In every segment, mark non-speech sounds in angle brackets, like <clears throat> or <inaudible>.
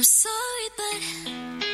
I'm sorry, but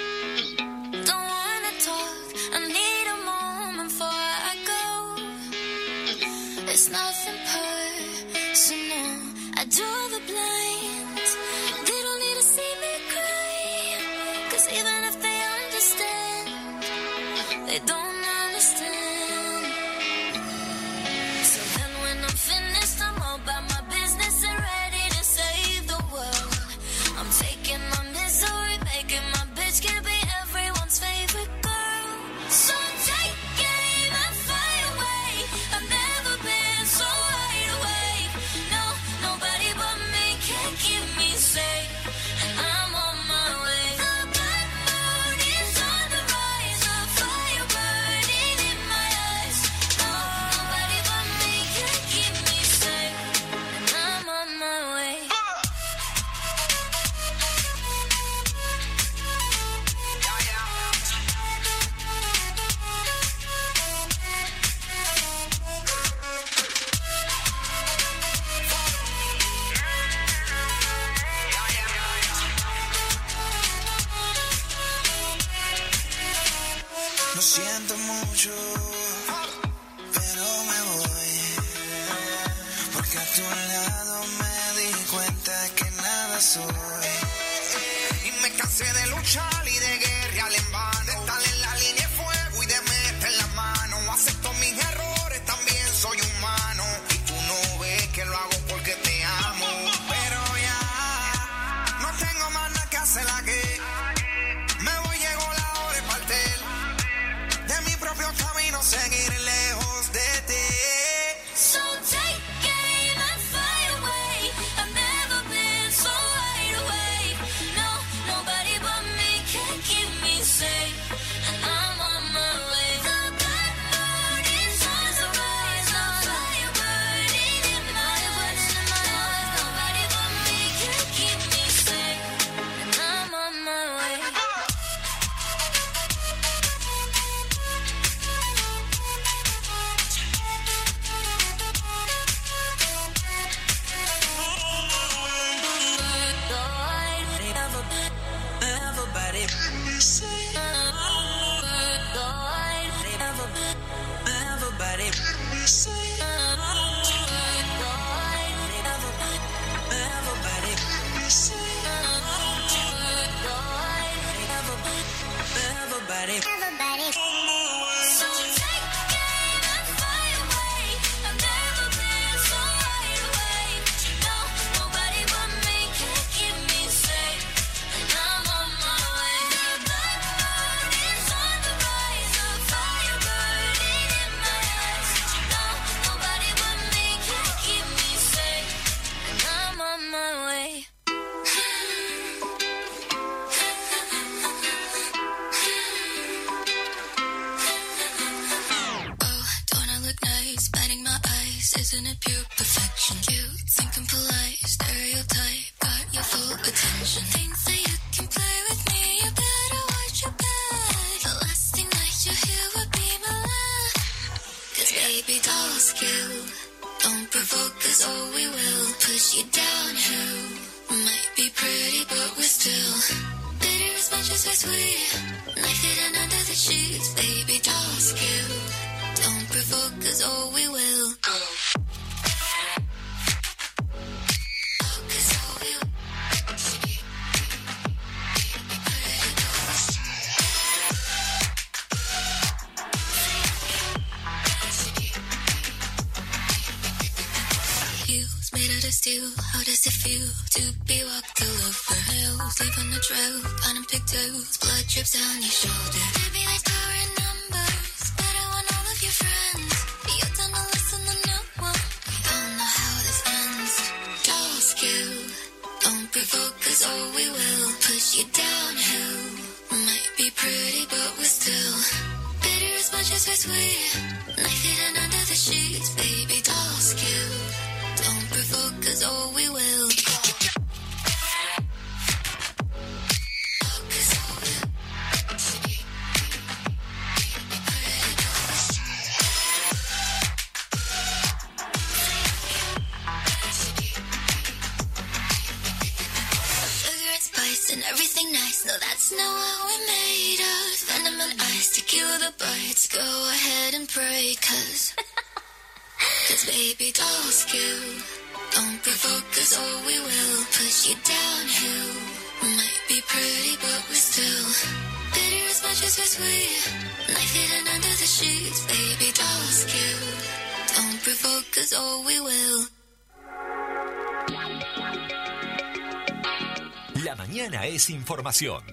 es información.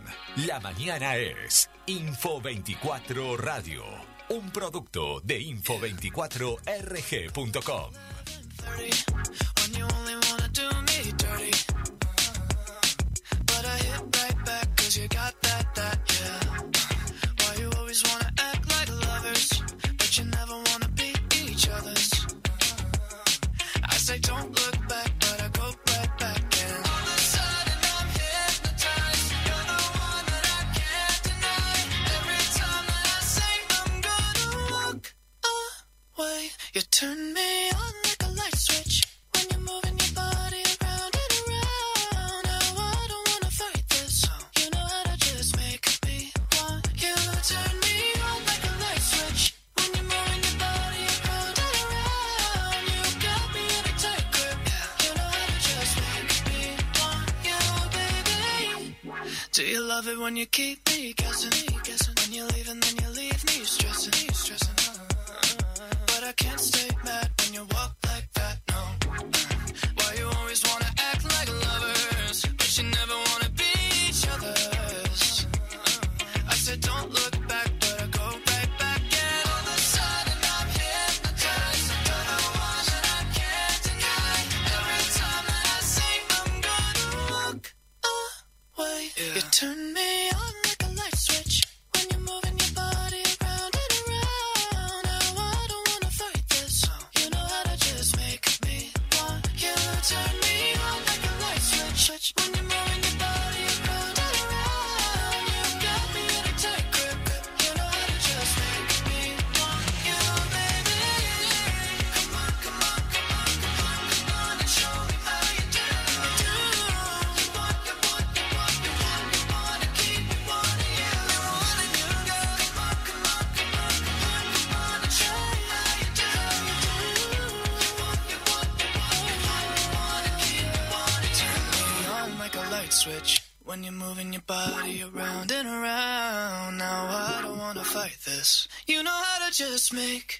La mañana es Info24 Radio, un producto de info24rg.com. when you keep me guessing, guessing. When you leave and then you leave me stressing, stressing. But I can't stay mad when you walk like that, no. Why you always wanna act like lovers, but you never wanna be each other's? I said don't look back, but I go right back. All of a sudden I'm hypnotized. I can't deny. Every time that I I'm gonna walk away. Yeah. You turn this. You know how to just make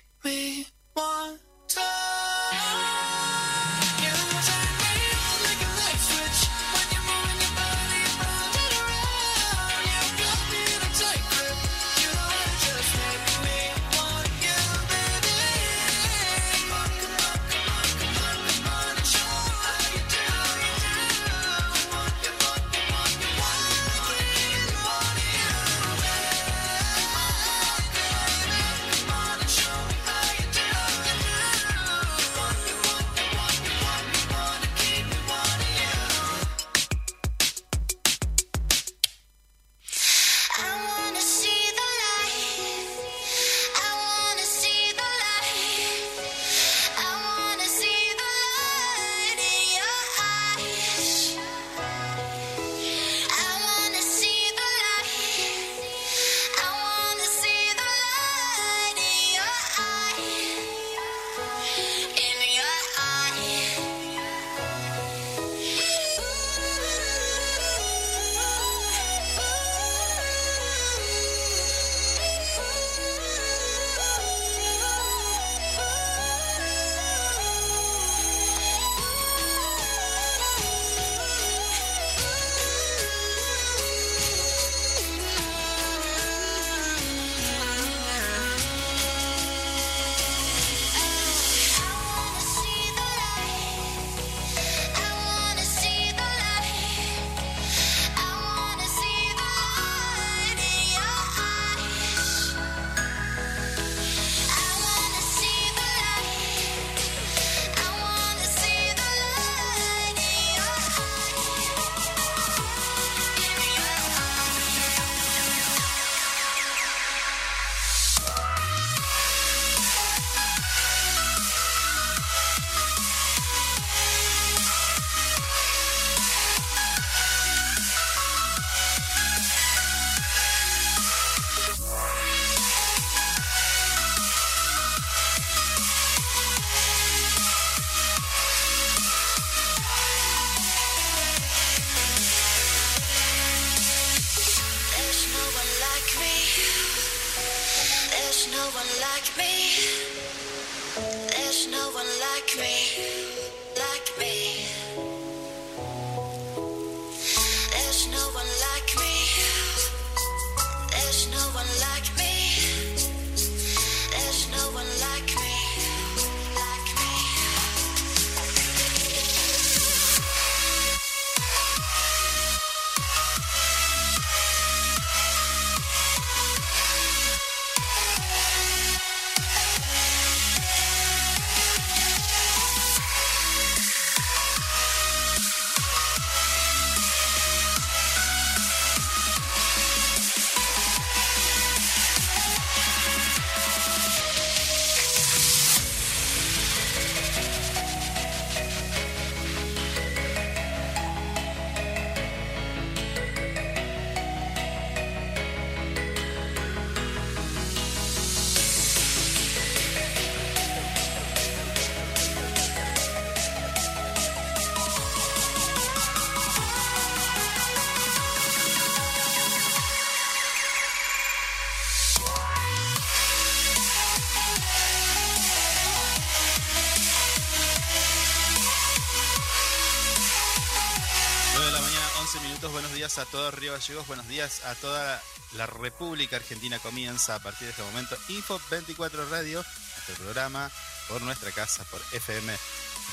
a todos Río Gallegos. Buenos días a toda la República Argentina. Comienza a partir de este momento Info 24 Radio, este programa por nuestra casa, por FM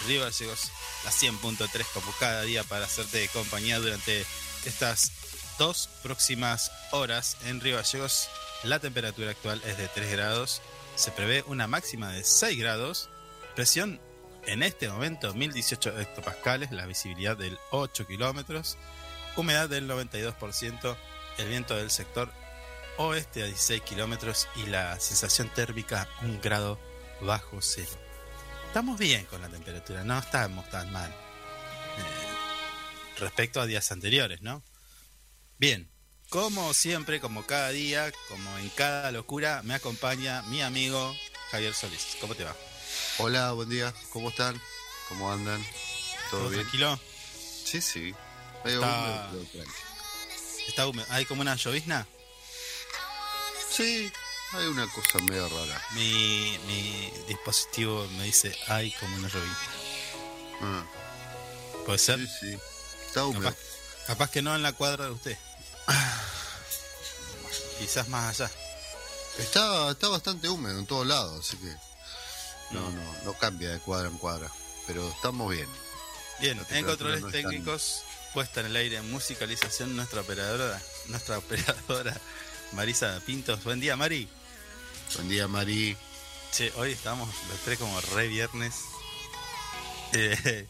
Río Gallegos, la 100.3, como cada día para hacerte compañía durante estas dos próximas horas en Río Gallegos. La temperatura actual es de 3 grados. Se prevé una máxima de 6 grados. Presión en este momento 1018 hectopascales, la visibilidad del 8 kilómetros, humedad del 92%, el viento del sector oeste a 16 kilómetros y la sensación térmica un grado bajo cero. Estamos bien con la temperatura, no estamos tan mal eh, respecto a días anteriores, ¿no? Bien, como siempre, como cada día, como en cada locura, me acompaña mi amigo Javier Solís. ¿Cómo te va? Hola, buen día. ¿Cómo están? ¿Cómo andan? ¿Todo, bien? tranquilo? Sí, sí. Está- húmedo. ¿Está húmedo? ¿Hay como una llovizna? Sí, hay una cosa medio rara. Mi, mi dispositivo me dice, ay, como una llovizna. Ah, ¿Puede ser? sí, sí. Está húmedo. Capaz, capaz que no en la cuadra de usted. Quizás más allá. Está, está bastante húmedo en todos lados, así que no, no, no cambia de cuadra en cuadra. Pero estamos bien. Bien, en controles técnicos, puesta en el aire, musicalización, nuestra operadora, nuestra operadora Marisa Pintos. Buen día, Mari. Buen día, Mari. Che, hoy estamos los tres como re viernes. Eh,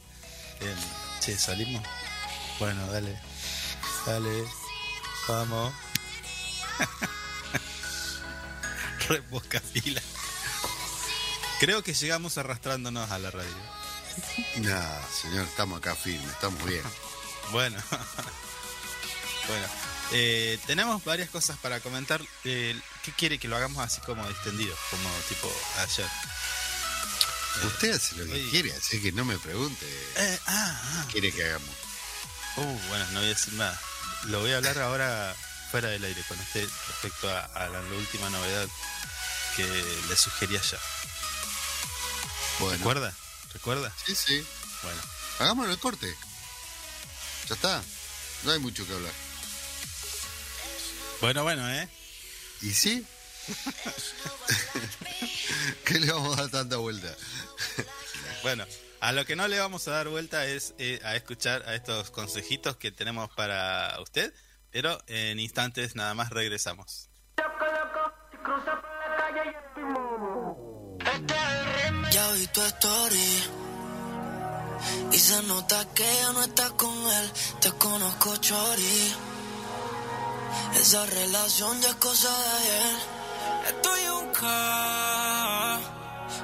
bien. Che, ¿salimos? Bueno, dale. Dale. Vamos. <laughs> re poca fila. Creo que llegamos arrastrándonos a la radio. Nah, señor, estamos acá firmes, estamos bien. Bueno. <laughs> bueno. eh, tenemos varias cosas para comentar. Eh, ¿Qué quiere que lo hagamos así como extendido? Como tipo ayer. Usted hace lo que oye. quiere, así que no me pregunte Eh, ah, ah. qué quiere que hagamos. Uh, bueno, no voy a decir nada. Lo voy a hablar ahora fuera del aire con usted respecto a, a la, la última novedad que le sugerí ayer. Bueno, ¿Recuerda? ¿Recuerda? sí, sí. Bueno. Hagámoslo el corte. Ya está. No hay mucho que hablar. Bueno, bueno, ¿eh? ¿Y sí? <laughs> ¿Qué le vamos a dar tanta vuelta? Bueno, a lo que no le vamos a dar vuelta es eh, a escuchar a estos consejitos que tenemos para usted, pero en instantes nada más regresamos. Ya vi tu story y se nota que ya no estás con él. Te conozco, Chori. Esa relación ya es cosa de ayer. Estoy un ca.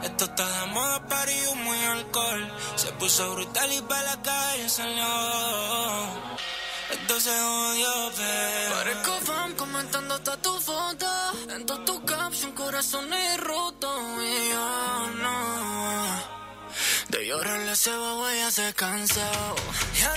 Esto está de moda, para y muy alcohol. Se puso brutal y para la calle salió. Esto se jodió, pero. Parezco fan comentando toda tu foto. En tu caption, corazón y roto. Y yo no de ya. Y ahora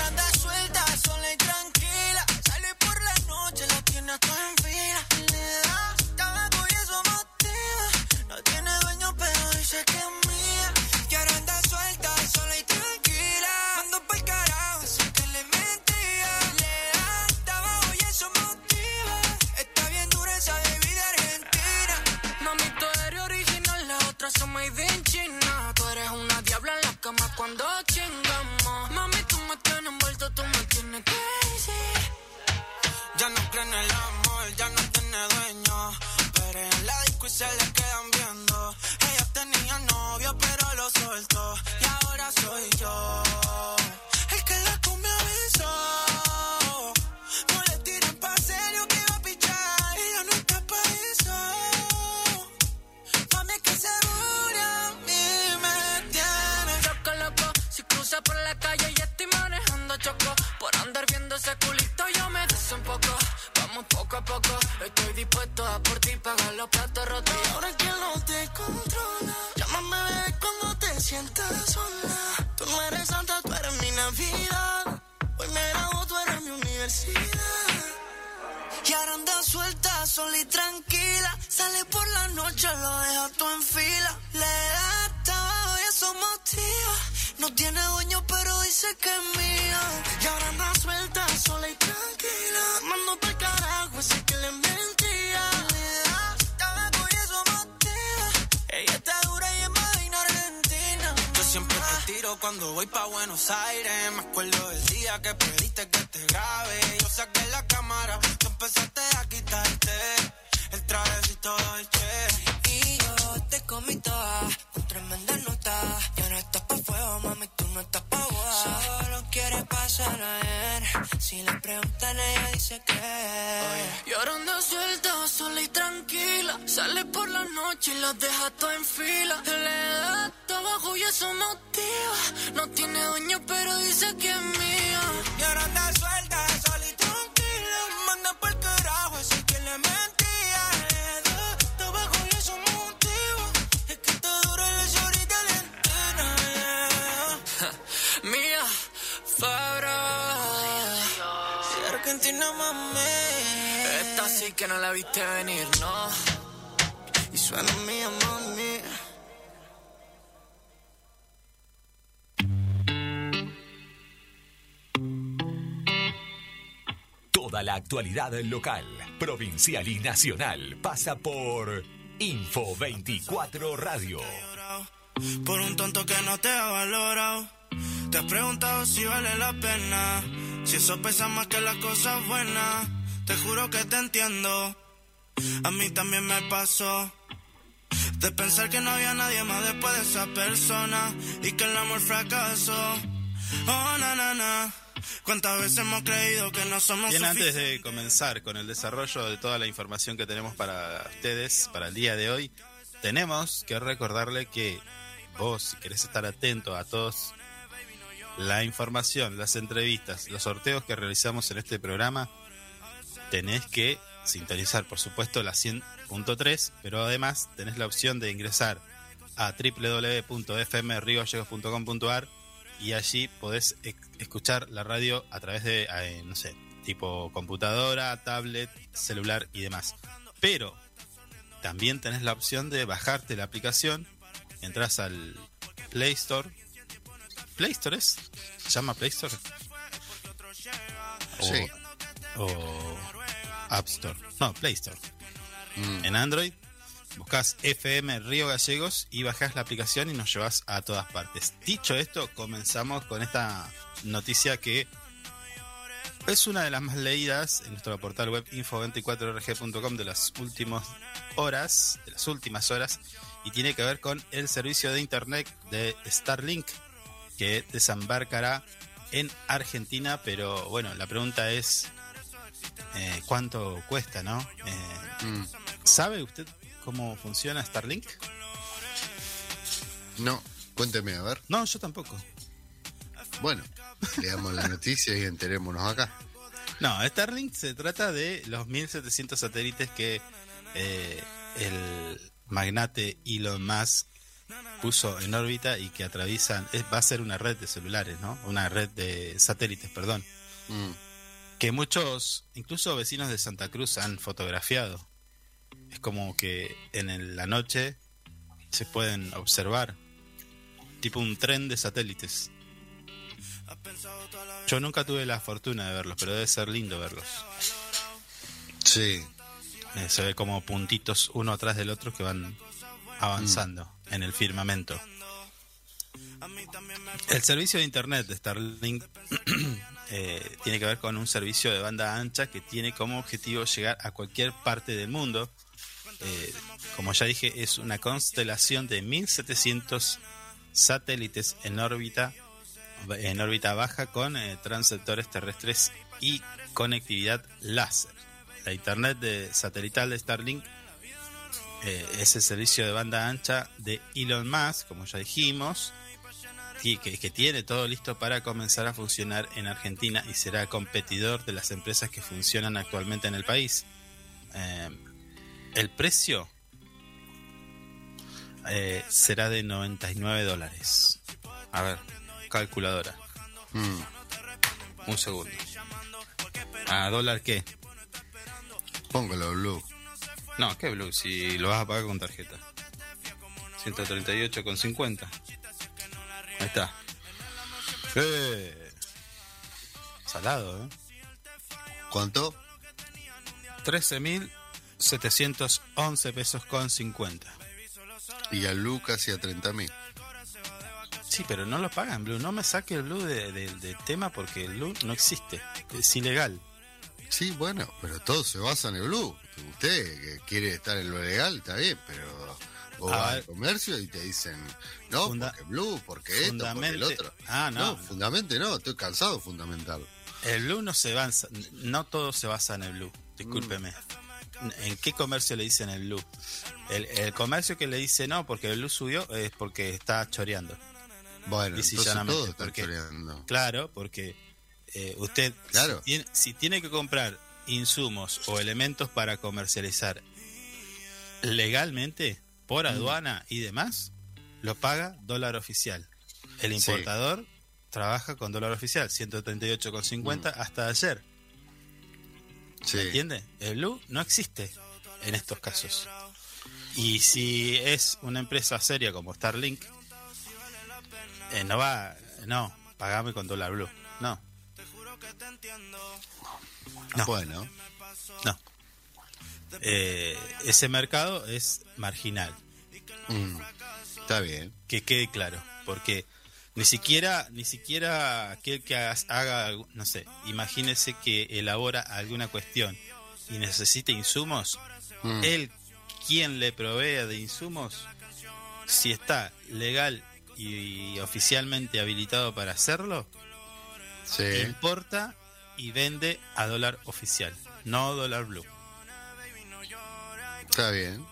anda suelta, sola y tranquila. Sale por la noche, la tiene a toda en fila. Le da tabaco y eso motiva. No tiene dueño, pero dice que es mía. Y ahora anda suelta, sola y tranquila. Mando pa'l carajo, eso que le mentía. Le da tabaco y eso motiva. Está bien dura esa bebida argentina. Mami, tú eres original, la otra son my cuando poco, vamos poco a poco. Estoy dispuesto a por ti pagar los platos rotos. Y ahora que no te controla, llámame bebé cuando te sientas sola. Tú no eres santa, tú eres mi Navidad. Hoy me grabo, tú eres mi universidad. Y ahora anda suelta, sola y tranquila. Sale por la noche, lo deja todo en fila. Le da trabajo y eso motiva. No tiene dueño, pero dice que es mía. Y ahora anda suelta, sola y tranquila. Mando tiro cuando voy pa' Buenos Aires. Me acuerdo del día que pediste que te grabe. Yo saqué la cámara, tú empezaste a quitarte el trajecito Dolce. Y yo te comí toda, con tremenda nota. Y ahora estás pa' fuego, mami, tú no estás pa' boda. Solo quieres pasar ayer. Si le preguntan, ella dice que. Anda suelta, sola y tranquila. Sale por la noche y los deja todo en fila. Le da trabajo y eso motiva. Tiene dueño, pero dice que es mía. Y ahora anda suelta, sola y tranquila. Manda por carajo, así que le mentía. Le da trabajo y eso motiva. Es que está dura la señorita Valentina. yeah. <laughs> Mía, Fabra. Si Argentina, mami. Esta sí que no la viste venir, ¿no? Y suena mía, mami. Actualidad local, provincial y nacional pasa por Info 24 Radio. Por un tonto que no te ha valorado. Te has preguntado si vale la pena. Si eso pesa más que las cosas buenas. Te juro que te entiendo. A mí también me pasó. De pensar que no había nadie más después de esa persona. Y que el amor fracasó. Oh, na. ¿Cuántas veces hemos creído que no somos Bien, antes de comenzar con el desarrollo de toda la información que tenemos para ustedes para el día de hoy, tenemos que recordarle que vos, si querés estar atento a todos la información, las entrevistas, los sorteos que realizamos en este programa, tenés que sintonizar, por supuesto, la 100.3, pero además tenés la opción de ingresar a www.fmriogallegos.com.ar y allí podés e- escuchar la radio a través de, eh, no sé, tipo computadora, tablet, celular y demás. Pero también tenés la opción de bajarte la aplicación, entras al Play Store. ¿Play Store es? ¿Se llama Play Store? O, Sí. o App Store. No, Play Store. Mm. En Android buscas FM Río Gallegos y bajás la aplicación y nos llevas a todas partes. Dicho esto, comenzamos con esta noticia que es una de las más leídas en nuestro portal web info24rg.com de las últimas horas, de las últimas horas, y tiene que ver con el servicio de internet de Starlink que desembarcará en Argentina, pero bueno, la pregunta es eh, cuánto cuesta, ¿no? Eh, Mm. ¿Sabe usted cómo funciona Starlink? No, cuénteme, a ver. No, yo tampoco. Bueno, leamos la noticia y enterémonos acá. No, Starlink se trata de los 1700 satélites que eh, el magnate Elon Musk puso en órbita y que atraviesan, es- va a ser una red de celulares, ¿no? Una red de satélites, perdón. Mm. Que muchos, incluso vecinos de Santa Cruz, han fotografiado. Es como que en el- la noche se pueden observar, tipo un tren de satélites. Yo nunca tuve la fortuna de verlos, pero debe ser lindo verlos. Sí, Eh, se ve como puntitos uno atrás del otro que van avanzando en el firmamento. El servicio de internet de Starlink <clears throat> eh, tiene que ver con un servicio de banda ancha que tiene como objetivo llegar a cualquier parte del mundo. Eh, como ya dije, es una constelación de 1700 satélites en órbita en órbita baja con eh, transceptores terrestres y conectividad láser. La internet de satelital de Starlink eh, es el servicio de banda ancha de Elon Musk, como ya dijimos, que tiene todo listo para comenzar a funcionar en Argentina y será competidor de las empresas que funcionan actualmente en el país. Eh, el precio eh, será de 99 dólares. A ver, calculadora. Mm. Un segundo. ¿A dólar qué? Póngalo, Blue. No, ¿qué Blue? Si lo vas a pagar con tarjeta. 138,50. Ahí está. Eh. Salado, ¿eh? ¿Cuánto? 13.711 pesos con 50. Y al Blue casi a 30 mil. Sí, pero no lo pagan, Blue. No me saque el Blue de- de- del tema porque el Blue no existe. Es ilegal. Sí, bueno, pero todo se basa en el Blue. Usted que quiere estar en lo legal, está bien, pero vos A vas ver. al comercio y te dicen, no, Funda- porque Blue, porque esto, porque el otro. Ah, no. fundamente no, estoy cansado fundamental. El Blue no se basa, no todo se basa en el Blue, discúlpeme. ¿En qué comercio le dicen el Blue? El, el comercio que le dice no, porque el Blue subió es porque está choreando. Bueno, Y si entonces todo está porque- choreando. Claro, porque eh, usted Claro. si, tiene, si tiene que comprar insumos o elementos para comercializar legalmente por Mm. aduana y demás, lo paga dólar oficial. El Sí. importador trabaja con dólar oficial, 138,50 Mm. hasta ayer. Sí. ¿Entiende? El blue no existe en estos casos. Y si es una empresa seria como Starlink, eh, no va, no, pagame con dólar blue. No, No. Bueno, no. Eh, ese mercado es marginal, mm, está bien. que quede claro, porque ni siquiera, ni siquiera aquel que haga, no sé, imagínese que elabora alguna cuestión y necesite insumos, Mm, él quien le provea de insumos, si está legal y oficialmente habilitado para hacerlo, sí, importa y vende a dólar oficial, no dólar blue. está bien.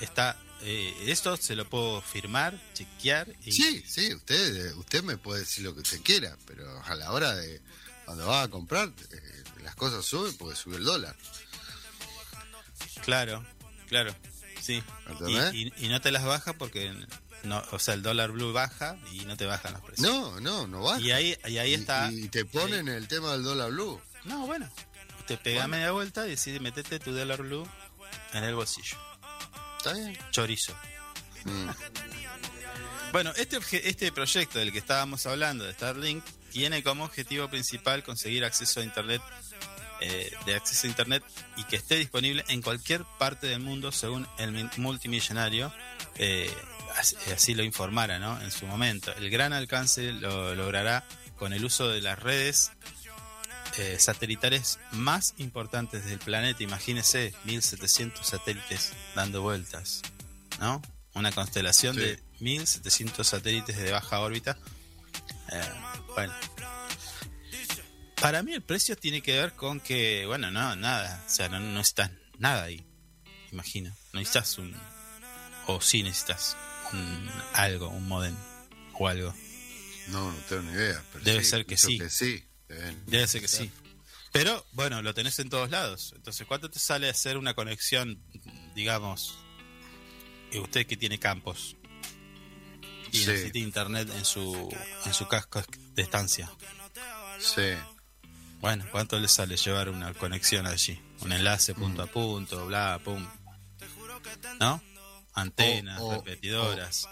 Está, eh, esto se lo puedo firmar, chequear y Sí, sí, usted, eh, usted me puede decir lo que usted quiera, pero a la hora de cuando va a comprar, eh, las cosas suben porque sube el dólar. claro, claro, sí. Y, y- y no te las baja porque, no, o sea, el dólar blue baja y no te bajan los precios. No, no, no va. Y ahí, y ahí está. Y, te ponen el tema del dólar blue. No, bueno. Te pega media vuelta y decide metete tu dólar blue en el bolsillo. ¿Está bien? Chorizo. Mm, Bueno, este, este proyecto del que estábamos hablando, de Starlink, tiene como objetivo principal conseguir acceso a Internet, eh, de acceso a Internet y que esté disponible en cualquier parte del mundo, según el mi- multimillonario, eh, así, así lo informara ¿no? en su momento. El gran alcance lo logrará con el uso de las redes eh, satelitales más importantes del planeta. Imagínese, 1700 satélites dando vueltas, ¿no? Una constelación Sí. de 1700 satélites de baja órbita. Eh, bueno. Para mí el precio tiene que ver con que, bueno, no, nada, o sea, no, no nada ahí, imagino. No necesitas un, o sí necesitas un, algo, un modem o algo. no, no tengo ni idea. pero Debe sí, ser que sí. que sí. Deben- Debe ser que sí. Pero bueno, lo tenés en todos lados. Entonces, ¿cuánto te sale hacer una conexión, digamos, y usted que tiene campos y Sí. necesita internet en su en su casco de estancia? Sí. Bueno, ¿cuánto le sale llevar una conexión allí? Un enlace punto Mm. a punto, bla, pum. ¿No? Antenas, O- o- repetidoras.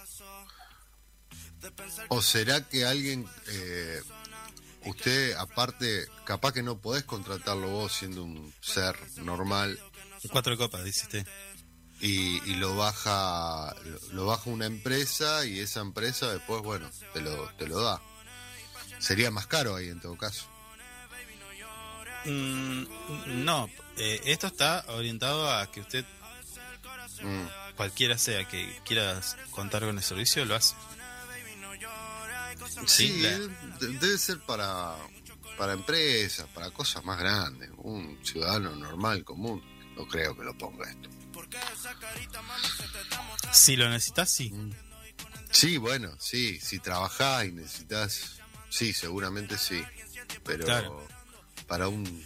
¿O será que alguien, eh, usted aparte, capaz que no podés contratarlo vos siendo un ser normal Cuatro copas, dice usted. y, y lo baja lo, lo baja una empresa y esa empresa después, bueno, te lo, te lo da? Sería más caro ahí en todo caso. Mm, no, eh, esto está orientado a que usted Mm, cualquiera sea que quiera contar con el servicio, lo hace. Sí, debe ser para, para empresas, para cosas más grandes. Un ciudadano normal, común, no creo que lo ponga esto. Si lo necesitas, sí. Mm. Sí, bueno, sí, si trabajás y necesitas, sí, seguramente sí, pero Claro. para un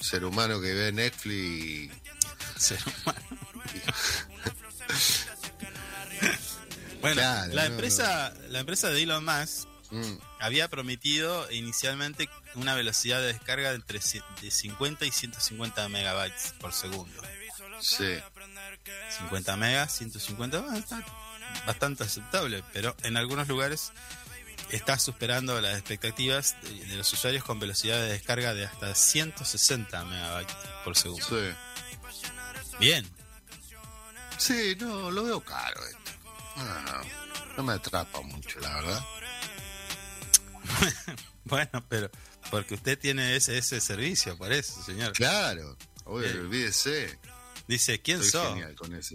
ser humano que ve Netflix, Ser humano. <laughs> bueno, Claro, la no, empresa, la empresa de Elon Musk mm, había prometido inicialmente una velocidad de descarga de entre de 50 y 150 megabytes por segundo. sí, 50 megas, 150, bueno, está bastante aceptable, pero en algunos lugares está superando las expectativas de, de los usuarios con velocidad de descarga de hasta 160 megabytes por segundo. sí. Bien, Sí, no, lo veo caro esto. No, no, no me atrapa mucho, la verdad. <laughs> bueno, pero porque usted tiene ese, ese servicio, por eso, señor. Claro, oye, Bien. olvídese. Dice, ¿quién Soy sos?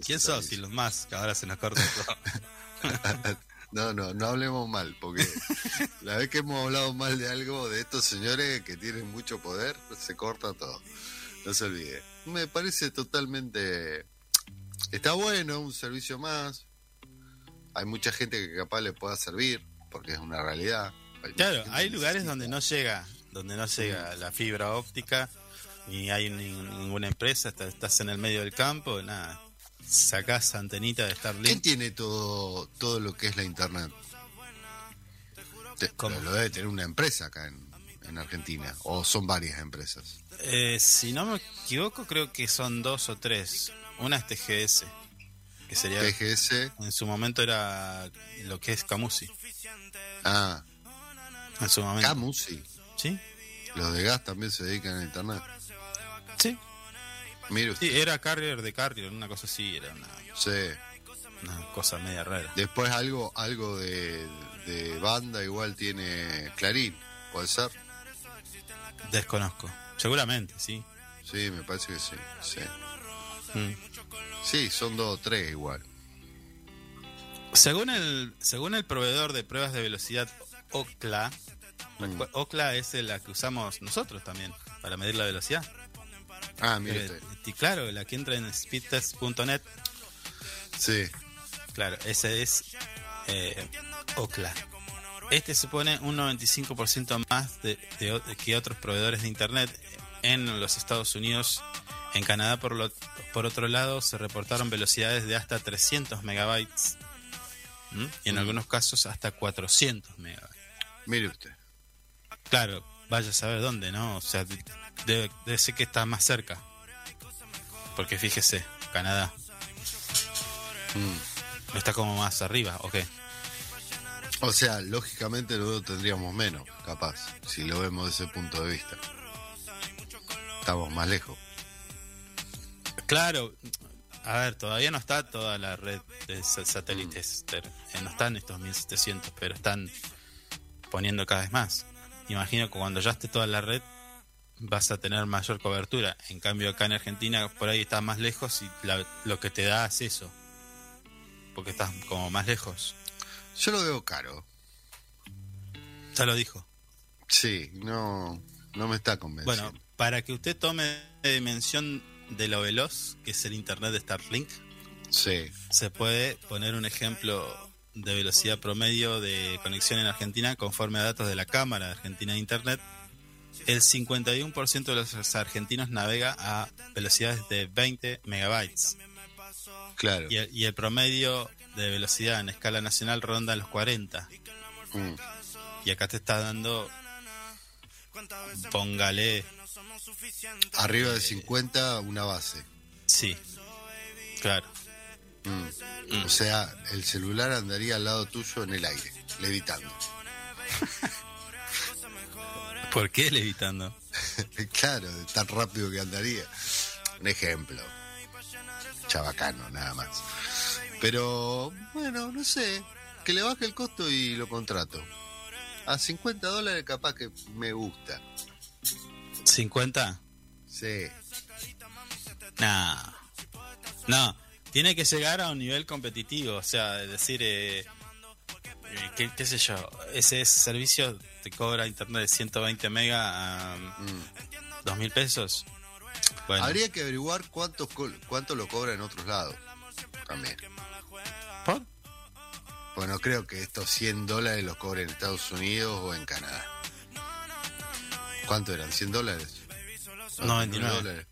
¿Quién sos? Y servicio. los más, que ahora se nos corta todo. <laughs> No, no, no hablemos mal, porque la vez que hemos hablado mal de algo de estos señores que tienen mucho poder, se corta todo. No se olvide. Me parece totalmente... Está bueno, un servicio más. Hay mucha gente que capaz le pueda servir, porque es una realidad. Hay Claro, hay lugares necesita. donde no llega, donde no llega la fibra óptica, ni hay ni- ninguna empresa, estás, estás en el medio del campo, nada, sacás antenita de ¿Quién Starlink. tiene todo, todo lo que es la internet? Lo debe tener una empresa acá en, en Argentina, o son varias empresas. Eh, si no me equivoco, creo que son dos o tres. Una es TGS, que sería, TGS, en su momento era lo que es Camusi. ah, En su momento. Camusi. ¿Sí? Los de gas también se dedican a internet. Sí. Mire usted. Sí, era carrier de carrier, una cosa así, era una, Sí. una cosa media rara. Después algo, algo de, de banda igual tiene Clarín, puede ser. Desconozco. Seguramente, sí. Sí, me parece que sí. Sí, Mm. sí son dos o tres igual. Según el, según el proveedor de pruebas de velocidad OCLA, Mm. OCLA es la que usamos nosotros también para medir la velocidad. Ah, mire Eh, y claro, la que entra en speedtest.net, Sí, claro, ese es eh, OCLA. Este supone un 95% más de, de o- que otros proveedores de Internet en los Estados Unidos. En Canadá, por, lo, por otro lado, se reportaron velocidades de hasta 300 megabytes. Y en Mm. algunos casos hasta 400 megabytes. mire usted. Claro, vaya a saber dónde, ¿no? O sea, de- debe, debe ser que está más cerca. Porque fíjese, Canadá Mm. está como más arriba, ¿o qué? O sea, lógicamente luego tendríamos menos, capaz, si lo vemos desde ese punto de vista. Estamos más lejos. Claro, a ver, todavía no está toda la red de sa- satélites, ter- eh, no están estos 1700, pero están poniendo cada vez más. Imagino que cuando ya esté toda la red vas a tener mayor cobertura. En cambio acá en Argentina por ahí está más lejos y la- lo que te da es eso. Porque estás como más lejos. Yo lo veo caro. Ya lo dijo. Sí, no, no me está convenciendo. Bueno, para que usted tome dimensión de lo veloz que es el internet de Starlink, sí, se puede poner un ejemplo de velocidad promedio de conexión en Argentina conforme a datos de la Cámara de Argentina de Internet. El 51% de los argentinos navega a velocidades de 20 megabytes claro. y el, y el promedio de velocidad en escala nacional ronda los 40. Mm. Y acá te está dando, póngale, Arriba de 50, una base. sí, claro. Mm. O sea, el celular andaría al lado tuyo en el aire, levitando. <laughs> ¿Por qué levitando? <laughs> claro, tan rápido que andaría. Un ejemplo. Chabacano, nada más. Pero, bueno, no sé. Que le baje el costo y lo contrato. A 50 dólares capaz que me gusta. ¿50? Sí. No. No. Tiene que llegar a un nivel competitivo. O sea, es decir, eh, eh, ¿qué, qué sé yo? Ese, ese servicio te cobra internet de 120 mega a Mm. 2 mil pesos. Bueno, Habría que averiguar cuánto, cuánto lo cobra en otros lados. También. ¿por? Pues no creo que estos 100 dólares los cobren en Estados Unidos o en Canadá. ¿Cuánto eran? ¿100 dólares? 99. dólares.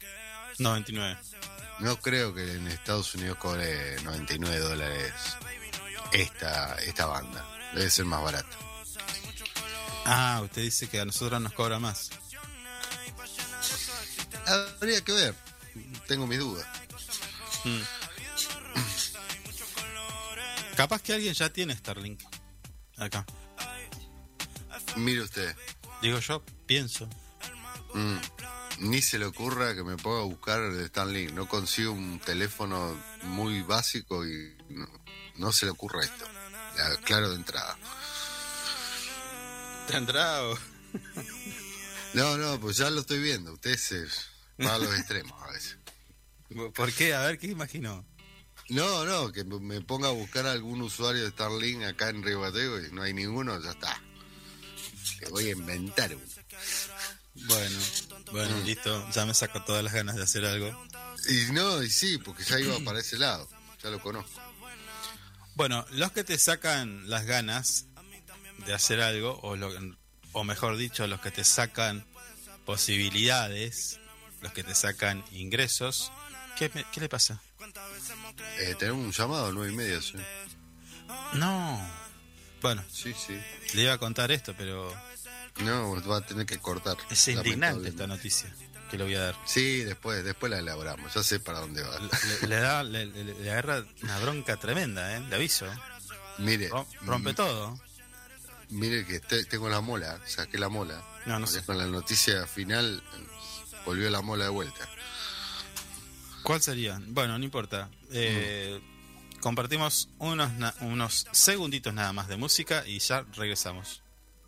99. No creo que en Estados Unidos cobre 99 dólares esta, esta banda. Debe ser más barato. Ah, usted dice que a nosotros nos cobra más. Habría que ver. Tengo mis dudas. Mm. Capaz que alguien ya tiene Starlink. Acá. Mire usted. Digo yo, pienso. mm, ni se le ocurra que me ponga a buscar de Stanley. No consigo un teléfono muy básico y no, no se le ocurra esto. Ya, Claro de entrada. ¿Tendrá o.? No, no, pues ya lo estoy viendo. Usted se va a los extremos a veces. ¿Por qué? A ver, ¿qué imaginó? No, no, que me ponga a buscar algún usuario de Starlink acá en Río Bateo y no hay ninguno, ya está. Le voy a inventar uno. Bueno, bueno, listo. Ya me saco todas las ganas de hacer algo. Y no, y sí, porque ya iba para ese lado. Ya lo conozco. Bueno, los que te sacan las ganas de hacer algo, o, lo, o mejor dicho, los que te sacan posibilidades, los que te sacan ingresos, ¿qué, me- qué le pasa? Eh, tenemos un llamado, nueve y media, sí. No. Bueno, Sí, sí. le iba a contar esto, pero No, va a tener que cortar. es indignante esta noticia que le voy a dar. Sí, después, después la elaboramos. Ya sé para dónde va. Le, le da, le, agarra una bronca tremenda, ¿eh? Le aviso. Mire, Rom- Rompe mm, todo. mire que te- tengo la mola, saqué la mola. No, no sé. Con la noticia final volvió la mola de vuelta. ¿Cuál sería? Bueno, no importa. Eh, Compartimos unos, unos segunditos nada más de música y ya regresamos.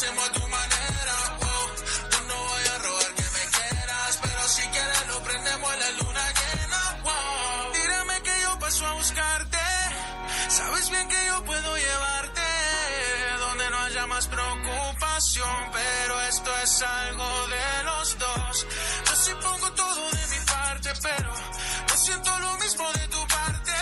hacemos a tu manera, wow. Yo no voy a rogar que me quieras, pero si quieres lo prendemos la luna llena, wow. Dírame que yo paso a buscarte, sabes bien que yo puedo llevarte donde no haya más preocupación, pero esto es algo de los dos. Yo sí pongo todo de mi parte, pero no siento lo mismo de tu parte.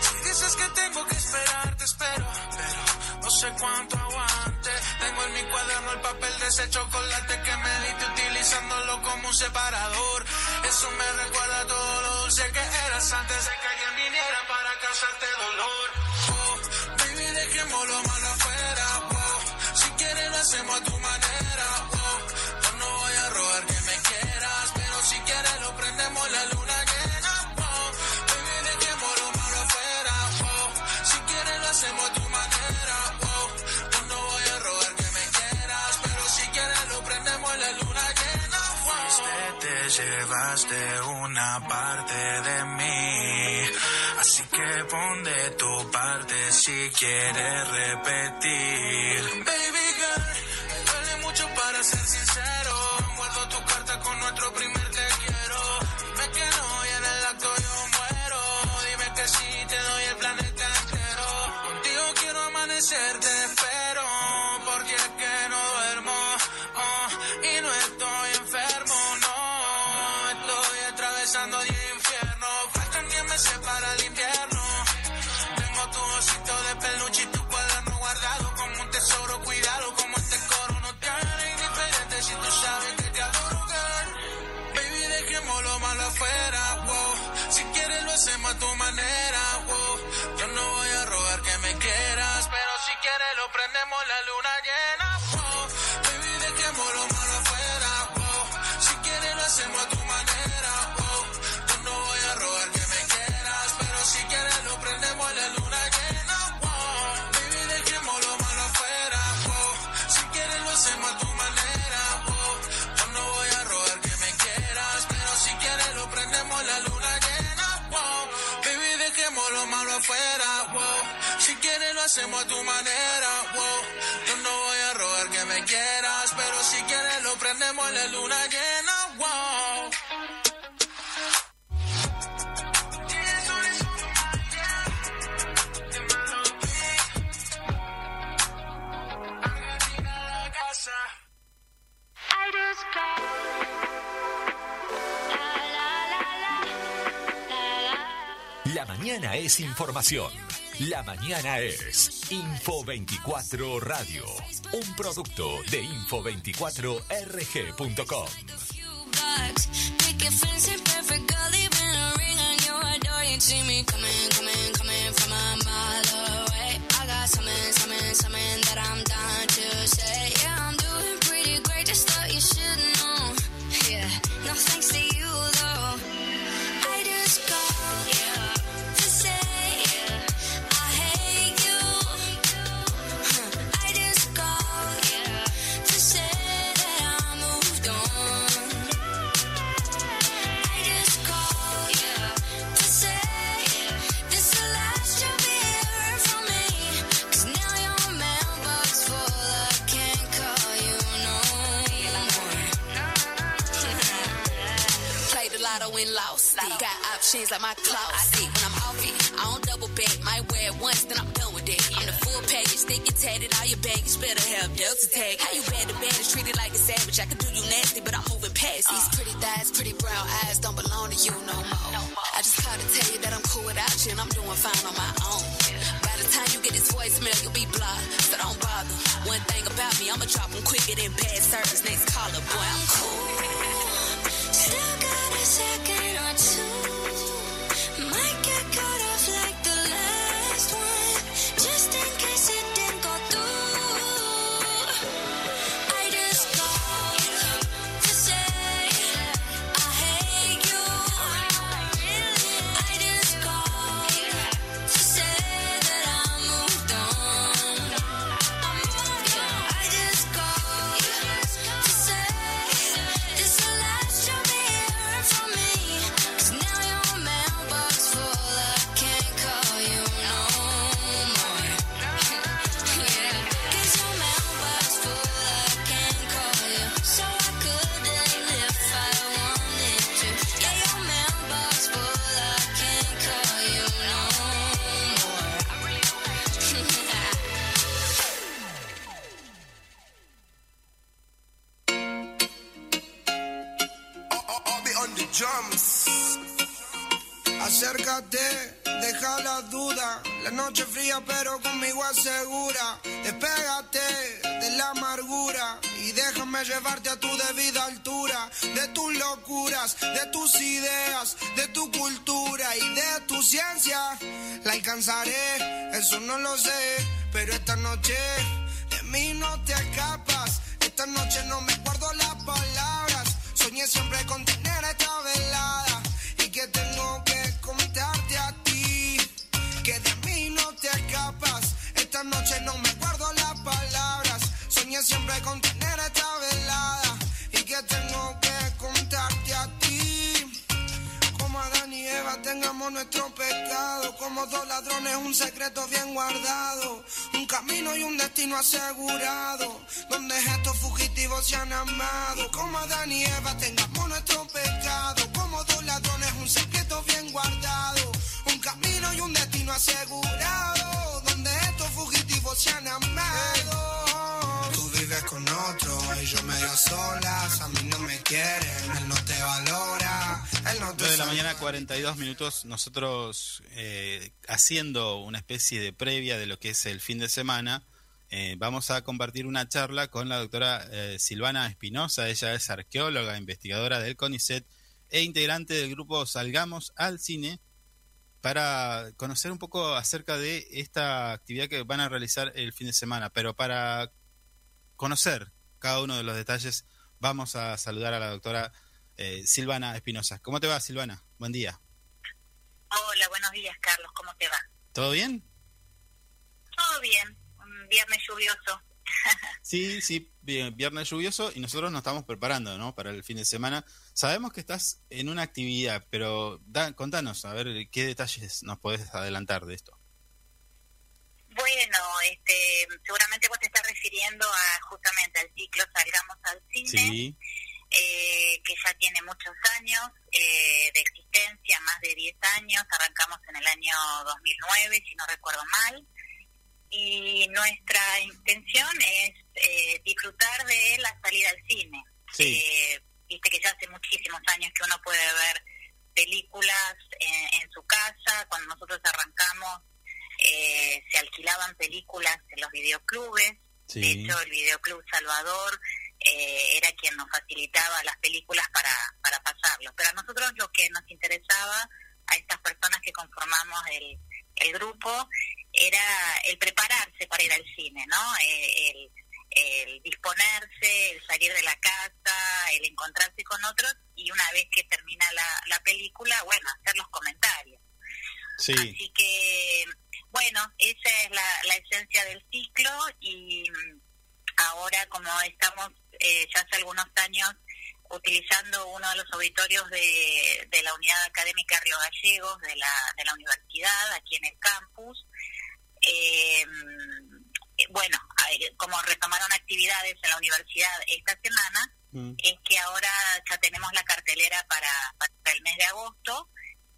Si dices que tengo que esperar, te espero, pero no sé cuánto aguante. Tengo en mi cuaderno el papel de ese chocolate que me diste utilizándolo como un separador. Eso me recuerda todo lo dulce que eras antes de que alguien viniera para causarte dolor. Oh, baby, dejemos lo malo afuera. oh. Si quieres lo hacemos a tu manera. oh. Yo no voy a rogar que me quieras, pero si quieres lo prendemos la luna Te llevaste una parte de mí, así que pon de tu parte si quieres repetir. Baby girl, duele mucho para ser sincero. Guardo tu carta con nuestro primer te quiero. Dime que no y en el acto yo muero. Dime que sí te doy el planeta entero. Contigo quiero amanecer, te espero. Luna llena wow. baby dejemos lo malo afuera wow. si quieres lo hacemos a tu manera wow. yo no voy a rogar que me quieras pero si quieres lo prendemos la luna llena wow. baby dejemos lo malo afuera wow. si quieres lo hacemos a tu manera wow. yo no voy a rogar que me quieras pero si quieres lo prendemos la luna lo malo afuera, wow. Quieres lo hacemos a tu manera, wow. Yo no voy a rogar que me quieras, pero si quieres lo prendemos en la luna llena, wow. La mañana es información. La mañana es Info 24 Radio. Un producto de info24rg.com. bucks. Picket fence and Got like my clothes. See, when I'm off it, I don't double back. Might wear it once, then I'm done with it. I'm the full package, stick it tatted. All your baggage better have Delta tag. How you bad to bad is treated like a savage. I could do you nasty, but I'm moving past these pretty thighs, pretty brown eyes. Don't belong to you no more. I just called to tell you that I'm cool without you and I'm doing fine on my own. By the time you get this voicemail, you'll be blocked, so don't bother. One thing about me, I'ma drop them quicker than bad service. Next caller, boy, I'm cool. Still got a second or two. De tus ideas, de tu cultura y de tu ciencia. La alcanzaré, eso no lo sé. Pero esta noche de mí no te escapas. Esta noche no me guardo las palabras. Soñé siempre con tener esta velada y que tengo que contarte a ti que de mí no te escapas. Esta noche no me guardo las palabras. Soñé siempre con tener esta velada y que tengo que contarte a ti. Como Adán y Eva tengamos nuestro pecado. Como dos ladrones, un secreto bien guardado. Un camino y un destino asegurado. Donde estos fugitivos se han amado. Como Adán y Eva tengamos nuestro pecado. Como dos ladrones, un secreto bien guardado. Un camino y un destino asegurado. Donde estos fugitivos se han amado. Tú vives con otro, ellos medio solas. A mí no me quieren, él no te valora. Él no te 9 de la mañana, 42 minutos. Nosotros eh, haciendo una especie de previa de lo que es el fin de semana. eh, vamos a compartir una charla con la doctora eh, Silvana Espinosa. Ella es arqueóloga, investigadora del CONICET e integrante del grupo Salgamos al Cine para conocer un poco acerca de esta actividad que van a realizar el fin de semana. Pero para conocer cada uno de los detalles, vamos a saludar a la doctora eh, Silvana Espinosa. ¿Cómo te va, Silvana? Buen día. Hola, buenos días, Carlos. ¿Cómo te va? ¿Todo bien? Todo bien. Un viernes lluvioso. <laughs> Sí, sí, bien, viernes lluvioso y nosotros nos estamos preparando, ¿no? Para el fin de semana. Sabemos que estás en una actividad, pero da, contanos, a ver, ¿qué detalles nos podés adelantar de esto? Bueno, este, seguramente vos te estás refiriendo a justamente al ciclo Salgamos al Cine, Sí, eh, que ya tiene muchos años eh, de existencia, más de 10 años, arrancamos en el año 2009, si no recuerdo mal, y nuestra intención es eh, disfrutar de la salida al cine. Sí. Eh, Viste que ya hace muchísimos años que uno puede ver películas en, en su casa, cuando nosotros arrancamos eh, se alquilaban películas en los videoclubes, Sí. de hecho el videoclub Salvador eh, era quien nos facilitaba las películas para, para pasarlo. Pero a nosotros lo que nos interesaba, a estas personas que conformamos el, el grupo, era el prepararse para ir al cine, ¿no? Eh, el, el disponerse, el salir de la casa, el encontrarse con otros y una vez que termina la, la película, bueno, hacer los comentarios. sí, Así que, bueno, esa es la, la esencia del ciclo y mm, ahora como estamos eh, ya hace algunos años utilizando uno de los auditorios de, de la Unidad Académica Río Gallegos de la, de la universidad, aquí en el campus, eh, eh, bueno, como retomaron actividades en la universidad esta semana, Mm. es que ahora ya tenemos la cartelera para, para el mes de agosto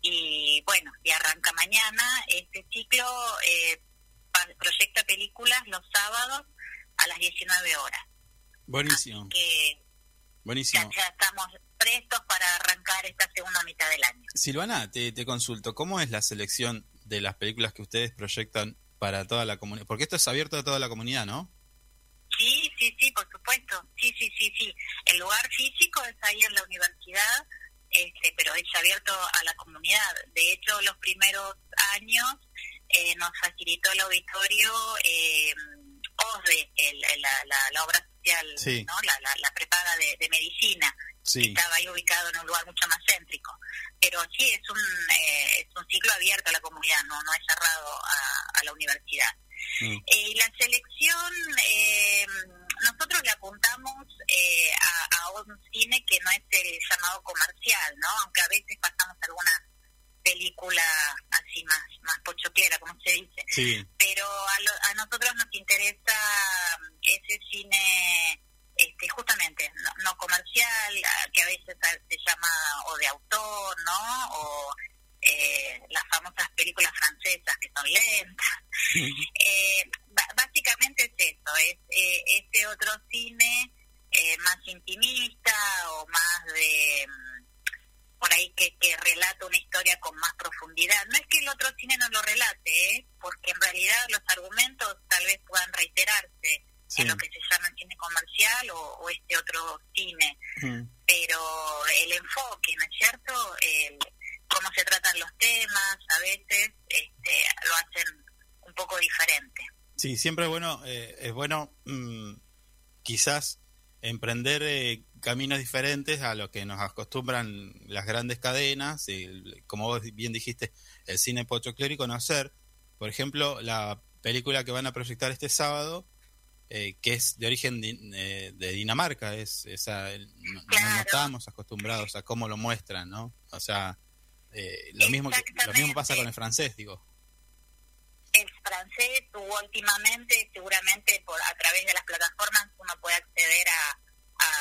y bueno, y arranca mañana este ciclo, eh, proyecta películas los sábados a las 19 horas. buenísimo, Que ya, buenísimo. ya estamos prestos para arrancar esta segunda mitad del año. Silvana, te, te consulto, ¿cómo es la selección de las películas que ustedes proyectan para toda la comunidad? Porque esto es abierto a toda la comunidad, ¿no? Sí, sí, sí, por supuesto. Sí, sí, sí, sí. El lugar físico es ahí en la universidad, este, pero es abierto a la comunidad. De hecho, los primeros años eh, nos facilitó el auditorio eh, OSDE, el- el- la, la- la obra social, Sí. ¿no? la, la, la prepaga de, de medicina. Sí, Estaba ahí ubicado en un lugar mucho más céntrico. Pero sí, es un, eh, es un ciclo abierto a la comunidad, no, no es cerrado a, a la universidad. Mm. Eh, y la selección, eh, nosotros le apuntamos eh, a, a un cine que no es el llamado comercial, ¿no? Aunque a veces pasamos alguna película así más, más pochoclera, como se dice. sí, Pero a, lo- a nosotros nos interesa mm, ese cine este, justamente no, no comercial, que a veces se llama o de autor, ¿no? O eh, las famosas películas francesas que son lentas. Eh, básicamente es eso, es eh, este otro cine eh, más intimista o más de mm, por ahí que, que relata una historia con más profundidad. No es que el otro cine no lo relate, ¿eh? porque en realidad los argumentos tal vez puedan reiterarse Sí. en lo que se llama cine comercial o, o este otro cine, Mm. pero el enfoque, ¿no es cierto? El, cómo se tratan los temas, a veces este, lo hacen un poco diferente. Sí, siempre es bueno, eh, es bueno mm, quizás emprender eh, caminos diferentes a lo que nos acostumbran las grandes cadenas, el- como vos bien dijiste, el cine pochoclero y conocer, por ejemplo, la película que van a proyectar este sábado, eh, que es de origen eh, de Dinamarca, es esa, el- no, no- estábamos acostumbrados a cómo lo muestran, ¿no? O sea, eh, lo mismo que- lo mismo pasa con el francés, digo. El francés tuvo últimamente, seguramente por a través de las plataformas uno puede acceder a,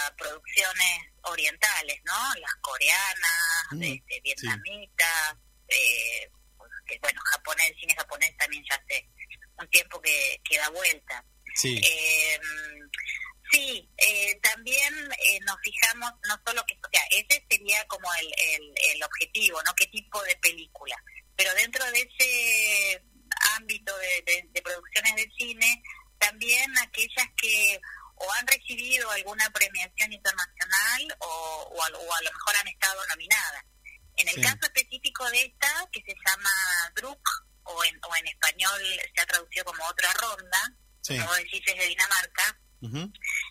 a producciones orientales, ¿no? Las coreanas, Mm, este, vietnamitas, eh, que, bueno, japonés, el cine japonés también ya hace un tiempo que, que da vuelta. Sí, Eh, sí, eh, también eh, nos fijamos no solo que, o sea, ese sería como el, el, el objetivo, ¿no? ¿Qué tipo de película? Pero dentro de ese ámbito de, de- de producciones de cine, también aquellas que o han recibido alguna premiación internacional o, o, a, o a lo mejor han estado nominadas. En el Sí. caso específico de esta, que se llama Druk, o en, o en español se ha traducido como otra ronda, sí. como decís es de Dinamarca,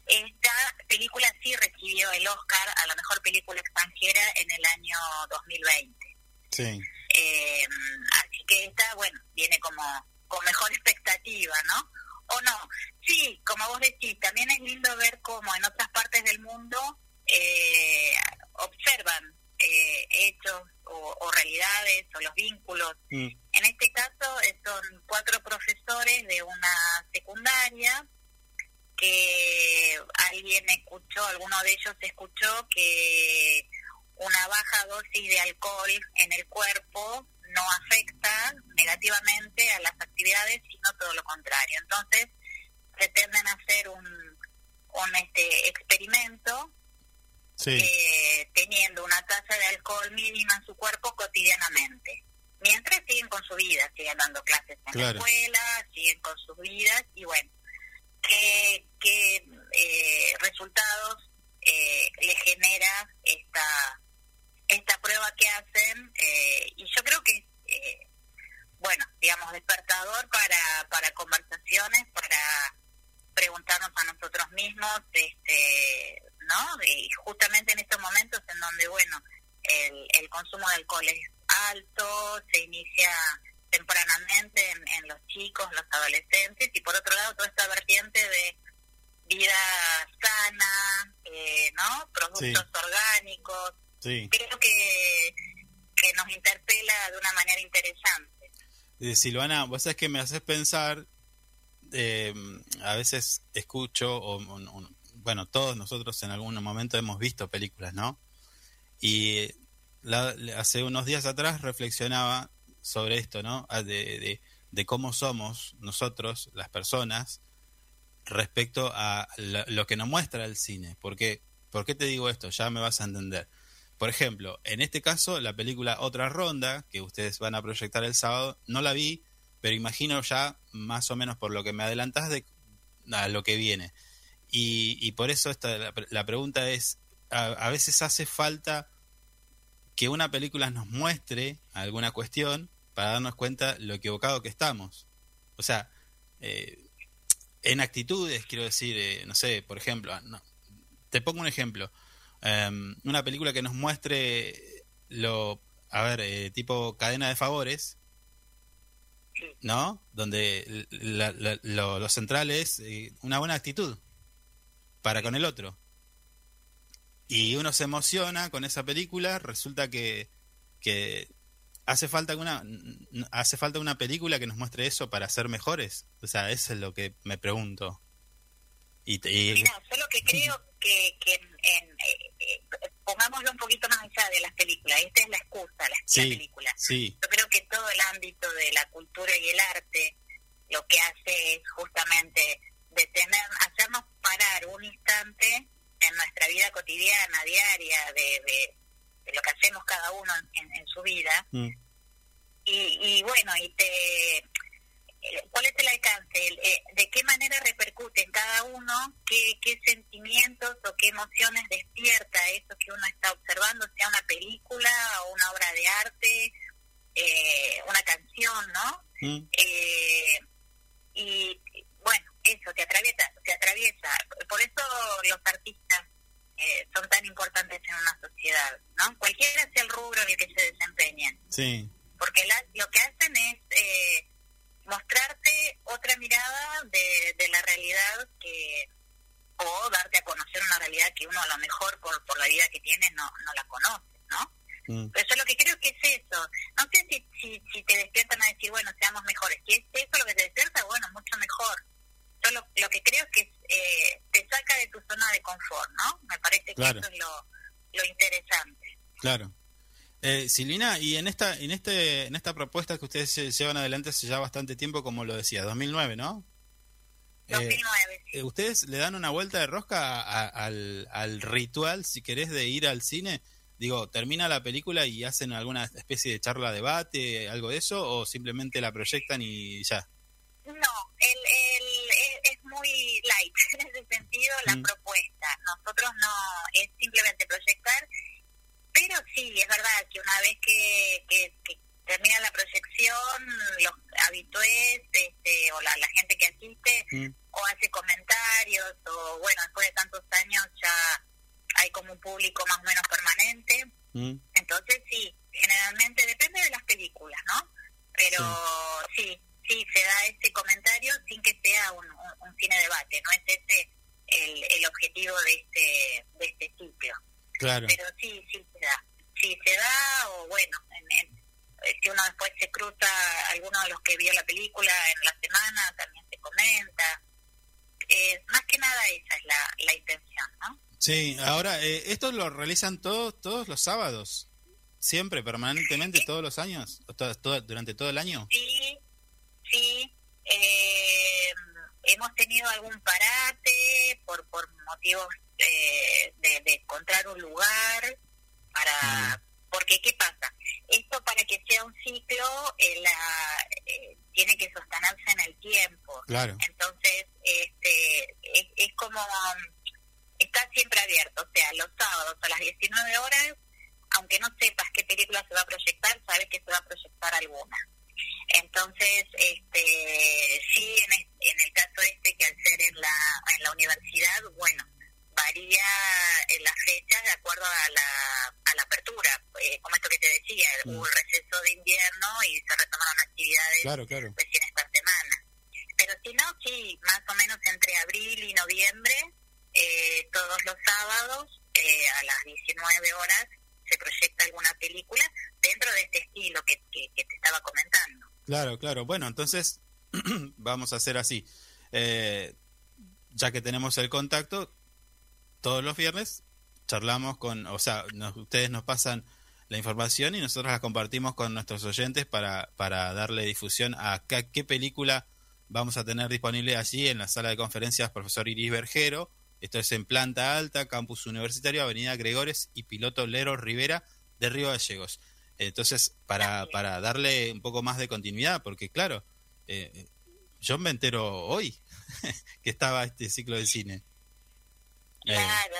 Esta película sí recibió el Oscar a la mejor película extranjera en el año 2020. Sí. Eh, así que esta, bueno, viene como con mejor expectativa, ¿no? O no, Sí, como vos decís, también es lindo ver cómo en otras partes del mundo eh, observan eh, hechos o, o realidades o los vínculos. Mm. En este caso eh, son cuatro profesores de una secundaria que alguien escuchó, alguno de ellos escuchó que una baja dosis de alcohol en el cuerpo no afecta negativamente a las actividades, sino todo lo contrario. Entonces, pretenden hacer un, un este experimento Sí. eh, teniendo una tasa de alcohol mínima en su cuerpo cotidianamente. Mientras siguen con su vida, siguen dando clases en Claro. la escuela, siguen con sus vidas y bueno, ¿qué, qué eh, resultados eh, le genera esta esta prueba que hacen? Eh, y yo creo que, eh, bueno, digamos, despertador para, para conversaciones, para preguntarnos a nosotros mismos, este, ¿no? Y justamente en estos momentos en donde, bueno, el, el consumo de alcohol es alto, se inicia tempranamente en, en los chicos, los adolescentes, y por otro lado toda esta vertiente de vida sana, eh, ¿no? Productos orgánicos, Sí. creo que, que nos interpela de una manera interesante. Eh, Silvana, vos sabés que me haces pensar, eh, a veces escucho, o, o- o- bueno, todos nosotros en algún momento hemos visto películas, ¿no? Y la- hace unos días atrás reflexionaba sobre esto, ¿no? Ah, De, de- de cómo somos nosotros, las personas, respecto a lo que nos muestra el cine. Porque, ¿Por qué te digo esto? Ya me vas a entender. Por ejemplo, en este caso, la película Otra Ronda, que ustedes van a proyectar el sábado, no la vi, pero imagino ya, más o menos por lo que me adelantás, de a lo que viene. Y, y por eso esta, la, la pregunta es, a veces hace falta que una película nos muestre alguna cuestión para darnos cuenta lo equivocado que estamos. O sea, eh, en actitudes, quiero decir, eh, no sé, por ejemplo, ah, no, te pongo un ejemplo. Um, una película que nos muestre lo, a ver, eh, tipo cadena de favores, ¿no? Donde la- la- lo, lo central es una buena actitud para con el otro. Y uno se emociona con esa película, resulta que, que hace falta una hace falta una película que nos muestre eso para ser mejores. O sea, eso es lo que me pregunto. Y, te- y- Mira, yo lo que <laughs> creo que, que en- en, eh, eh, pongámoslo un poquito más allá de las películas, esta es la excusa, la, la Sí. película. sí, Yo creo que todo el ámbito de la cultura y el arte lo que hace es justamente detener, hacernos parar un instante en nuestra vida cotidiana, diaria, de, de, de lo que hacemos cada uno en, en su vida. Mm. Y, y bueno, y te eh, ¿Cuál es el alcance? Eh, ¿De qué manera repercute en cada uno? ¿Qué, ¿Qué sentimientos o qué emociones despierta eso que uno está observando, sea una película o una obra de arte, eh, una canción, ¿no? Mm. Eh, y bueno, eso te atraviesa, te atraviesa. Por eso los artistas eh, son tan importantes en una sociedad, ¿no? Cualquiera sea el rubro en el que se desempeñen sí, porque la- lo que hacen es eh, mostrarte otra mirada de, de la realidad que o darte a conocer una realidad que uno a lo mejor por, por la vida que tiene no, no la conoce, ¿no? Mm. Pero yo lo que creo que es eso. No sé si, si, si te despiertan a decir, bueno, seamos mejores. Si es eso lo que te despierta, bueno, mucho mejor. Yo lo, lo que creo que es, eh, te saca de tu zona de confort, ¿no? Me parece que eso es lo, lo interesante. Claro. Eh, Silvina, y en esta, en este, en esta propuesta que ustedes llevan adelante hace ya bastante tiempo, como lo decía, 2009, ¿no? Eh, 2009, sí. eh, ¿Ustedes le dan una vuelta de rosca a- al, al ritual, si querés, de ir al cine? Digo, ¿termina la película y hacen alguna especie de charla, debate, algo de eso? ¿O simplemente la proyectan y ya? No, el, el, es, es muy light <laughs> en ese sentido la Mm. propuesta. Nosotros no, es simplemente proyectar, pero sí, es verdad que una vez que, que, que termina la proyección, los habitués este, o la, la gente que asiste Mm. o hace comentarios o bueno, después de tantos años ya hay como un público más o menos permanente. Mm. Entonces sí, generalmente depende de las películas, ¿no? Pero sí, sí se da ese comentario sin que sea un, un, un cine debate, no es ese el, el objetivo de este de este ciclo. Claro. Pero sí, sí se da. Sí se da, o bueno, en, en, eh, si uno después se cruza alguno de los que vio la película en la semana, también se comenta. Eh, más que nada esa es la, la intención, ¿no? Sí, ahora, eh, ¿esto lo realizan todos todos los sábados? ¿Siempre, permanentemente, todos los años? ¿O to- todo- ¿Durante todo el año? Sí, sí. Eh, hemos tenido algún parate por, por motivos eh, de, de encontrar un lugar para... Porque, ¿qué pasa? Esto para que sea un ciclo eh, la, eh, tiene que sostenerse en el tiempo. Claro. Entonces, este, es, es como... Está siempre abierto. O sea, los sábados a las 19 horas, aunque no sepas qué película se va a proyectar, sabes que se va a proyectar alguna. Entonces, este, sí, en, el caso este, que al ser en la, en la universidad, bueno, varía en las fechas de acuerdo a la, a la apertura. Eh, como esto que te decía, hubo el receso de invierno y se retomaron actividades Claro, claro. recién esta semana. Pero si no, sí, más o menos entre abril y noviembre, eh, todos los sábados eh, a las 19 horas proyecta alguna película dentro de este estilo que te estaba comentando. Claro, claro. Bueno, entonces <clears throat> vamos a hacer así. Eh, ya que tenemos el contacto, todos los viernes charlamos con, o sea, nos- ustedes nos pasan la información y nosotros la compartimos con nuestros oyentes para, para darle difusión a qué, qué película vamos a tener disponible allí en la sala de conferencias profesor Iris Bergero. Esto es en planta alta, campus universitario, Avenida Gregores y piloto Lero Rivera de Río Gallegos. Entonces, para, para darle un poco más de continuidad, porque claro, eh, yo me entero hoy <laughs> que estaba este ciclo de cine. Eh, Claro.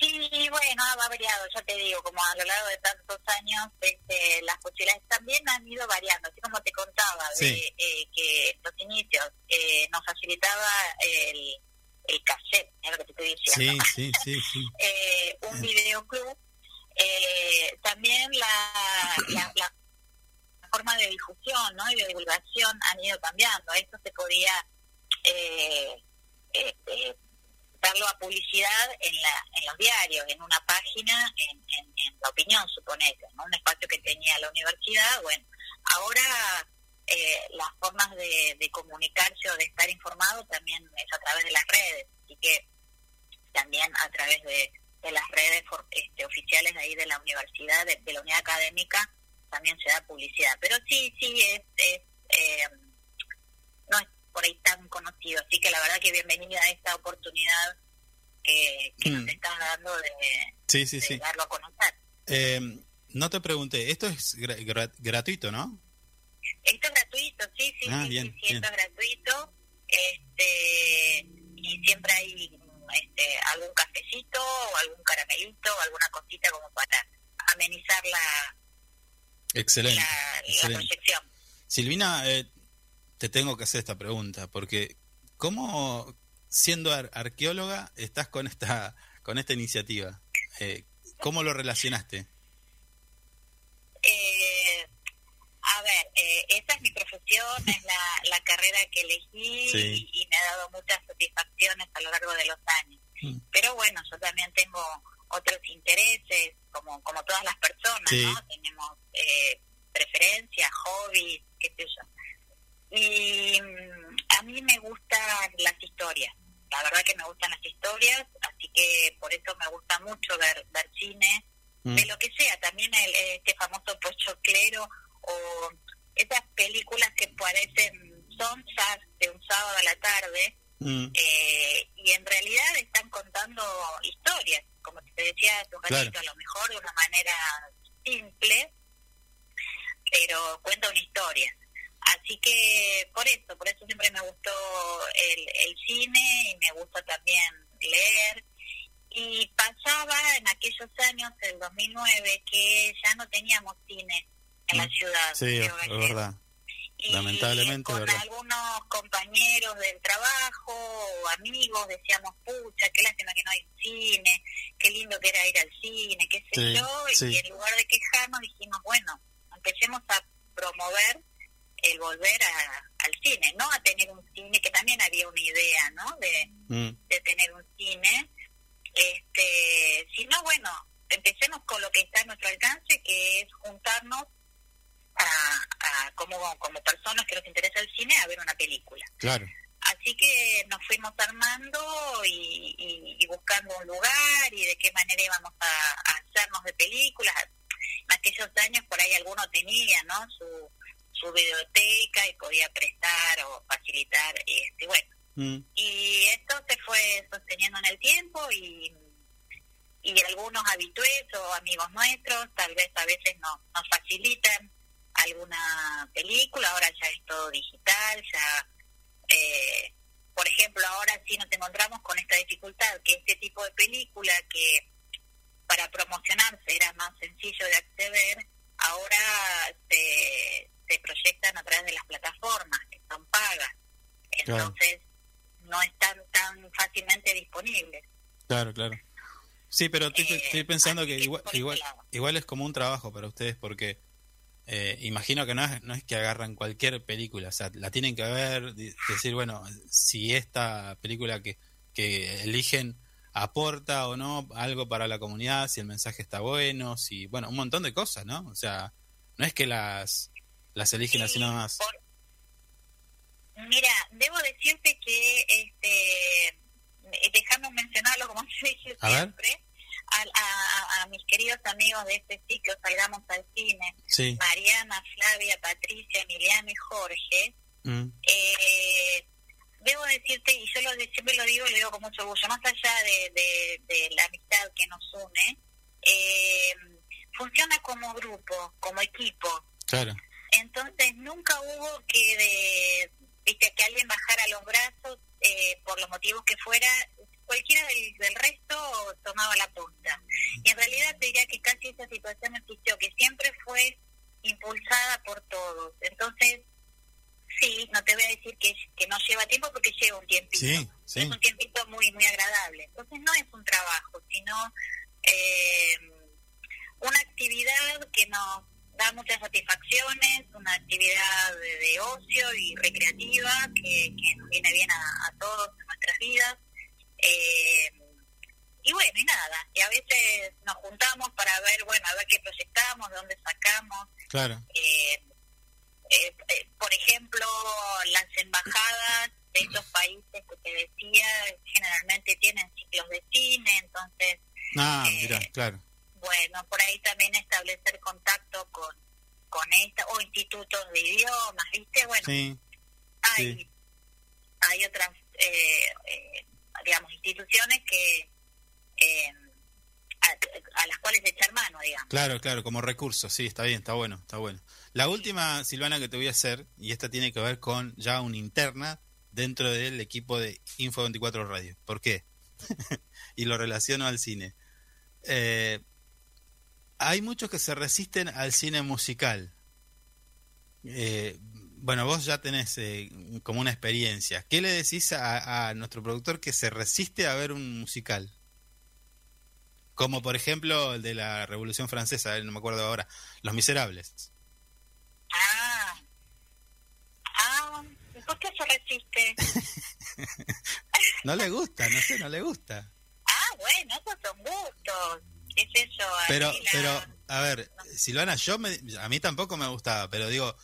Sí, bueno, ha variado, ya te digo, como a lo largo de tantos años, este, las posibilidades también han ido variando, así como te contaba, de eh, que los inicios eh, nos facilitaba el, el cassette, es lo que te estoy diciendo. sí, sí, sí, sí. <laughs> eh, un videoclub, eh, también la, la, la forma de difusión ¿no? y de divulgación han ido cambiando. Esto se podía eh, eh, eh, darlo a publicidad en, la, en los diarios, en una página, en, en, en la opinión, suponete, ¿no? un espacio que tenía la universidad. Bueno, ahora eh, las formas de, de comunicarse o de estar informado también es a través de las redes, así que también a través de, de las redes for- este, oficiales de ahí de la universidad, de, de la unidad académica, también se da publicidad. Pero sí, sí, es, es eh, no es por ahí tan conocido. Así que la verdad que bienvenida a esta oportunidad que, que Mm. nos estás dando de, Sí, sí, de sí. darlo a conocer. Eh, no te pregunté, esto es gra- gratuito, ¿no? Esto es gratuito, sí, sí, Ah, sí, bien, sí, esto es gratuito. Este, y siempre hay este, algún cafecito o algún caramelito o alguna cosita como para amenizar la, Excelente. la, proyección. Silvina, eh, te tengo que hacer esta pregunta, porque ¿cómo, siendo ar- arqueóloga, estás con esta, con esta iniciativa? Eh, ¿Cómo lo relacionaste? Eh, a ver, eh, esa es mi profesión, es la, la carrera que elegí Sí. y, y me ha dado muchas satisfacciones a lo largo de los años. Mm. Pero bueno, yo también tengo otros intereses, como, como todas las personas, Sí. ¿no? Tenemos eh, preferencias, hobbies, qué sé yo. Y mm, a mí me gustan las historias, la verdad que me gustan las historias, así que por eso me gusta mucho ver, ver cine, Mm. de lo que sea, también el, este famoso pochoclero o esas películas que parecen sonzas de un sábado a la tarde Mm, eh, y en realidad están contando historias, como te decía hace un Claro. ratito, a lo mejor de una manera simple, pero cuenta una historia. Así que por eso, por eso siempre me gustó el, el cine y me gusta también leer. Y pasaba en aquellos años, el 2009, que ya no teníamos cine en la ciudad. sí, es, verdad. y Lamentablemente, con ¿verdad? algunos compañeros del trabajo o amigos decíamos, pucha, qué lástima que no hay cine, qué lindo que era ir al cine, qué sé Sí, yo, sí. y en lugar de quejarnos dijimos, bueno, empecemos a promover el volver a, al cine, no a tener un cine, que también había una idea, ¿no? De, Mm, de tener un cine, este, sino bueno, empecemos con lo que está a nuestro alcance, que es juntarnos a, a como, como personas que nos interesa el cine a ver una película. claro. Así que nos fuimos armando y, y- y buscando un lugar y de qué manera íbamos a, a hacernos de películas. En aquellos años por ahí alguno tenía, ¿no? Su, su biblioteca y podía prestar o facilitar, este, bueno. Mm, Y esto se fue sosteniendo en el tiempo y, y algunos habitués o amigos nuestros tal vez a veces nos, nos facilitan alguna película, ahora ya es todo digital, ya, eh, por ejemplo, ahora sí nos encontramos con esta dificultad, que este tipo de película que para promocionarse era más sencillo de acceder, ahora se, se proyectan a través de las plataformas, que son pagas. Claro. Entonces, no están tan fácilmente disponibles. claro, claro. Sí, pero estoy, Eh, estoy pensando así que igual, igual, igual es como un trabajo para ustedes porque eh, imagino que no es, no es que agarran cualquier película, o sea, la tienen que ver, decir, bueno, si esta película que, que eligen aporta o no algo para la comunidad, si el mensaje está bueno, si, bueno, un montón de cosas, ¿no? O sea, no es que las, las eligen así Sí, nada más. por- Mira, debo decirte que, este, eh, déjame mencionarlo como <laughs> te dije A ver. A, a- a mis queridos amigos de este ciclo, Salgamos al Cine, Sí. Mariana, Flavia, Patricia, Emiliano y Jorge, Mm, eh, debo decirte, y yo lo, siempre lo digo, lo digo con mucho orgullo, más allá de, de- de la amistad que nos une, eh, funciona como grupo, como equipo. claro, Entonces nunca hubo que de, viste, que alguien bajara los brazos eh, por los motivos que fuera, cualquiera del, del resto tomaba la punta. Y en realidad te diría que casi esa situación existió, que siempre fue impulsada por todos. Entonces, sí, no te voy a decir que, que no lleva tiempo porque lleva un tiempito. Sí, sí. Es un tiempito muy, muy agradable. Entonces no es un trabajo, sino eh, una actividad que nos da muchas satisfacciones, una actividad de, de ocio y recreativa que, que nos viene bien a, a todos en nuestras vidas. Eh, y bueno, y nada, y a veces nos juntamos para ver, bueno, a ver qué proyectamos, de dónde sacamos. claro, Eh, eh, eh, por ejemplo, las embajadas de estos países que te decía generalmente tienen ciclos de cine, entonces ah, eh, mira, claro, bueno, por ahí también establecer contacto con, con esta, o institutos de idiomas, ¿viste? Bueno, sí, hay, sí. hay otras, eh, eh, digamos, instituciones que eh, a, a las cuales echar mano, digamos. Claro, claro, como recurso, sí, está bien, está bueno, está bueno. La última, Silvana, que te voy a hacer, y esta tiene que ver con ya una interna dentro del equipo de Info 24 Radio. ¿Por qué? <laughs> y lo relaciono al cine. Eh, hay muchos que se resisten al cine musical. Eh, bueno, vos ya tenés eh, como una experiencia. ¿Qué le decís a, a nuestro productor que se resiste a ver un musical? Como por ejemplo el de la Revolución Francesa, eh, no me acuerdo ahora, Los Miserables. Ah, ah, ¿y ¿por qué se resiste? <laughs> No le gusta, no sé, no le gusta. Ah, bueno, esos son gustos. ¿Qué es eso? Pero, la- pero, a ver, Silvana, yo me, a mí tampoco me gustaba, pero digo,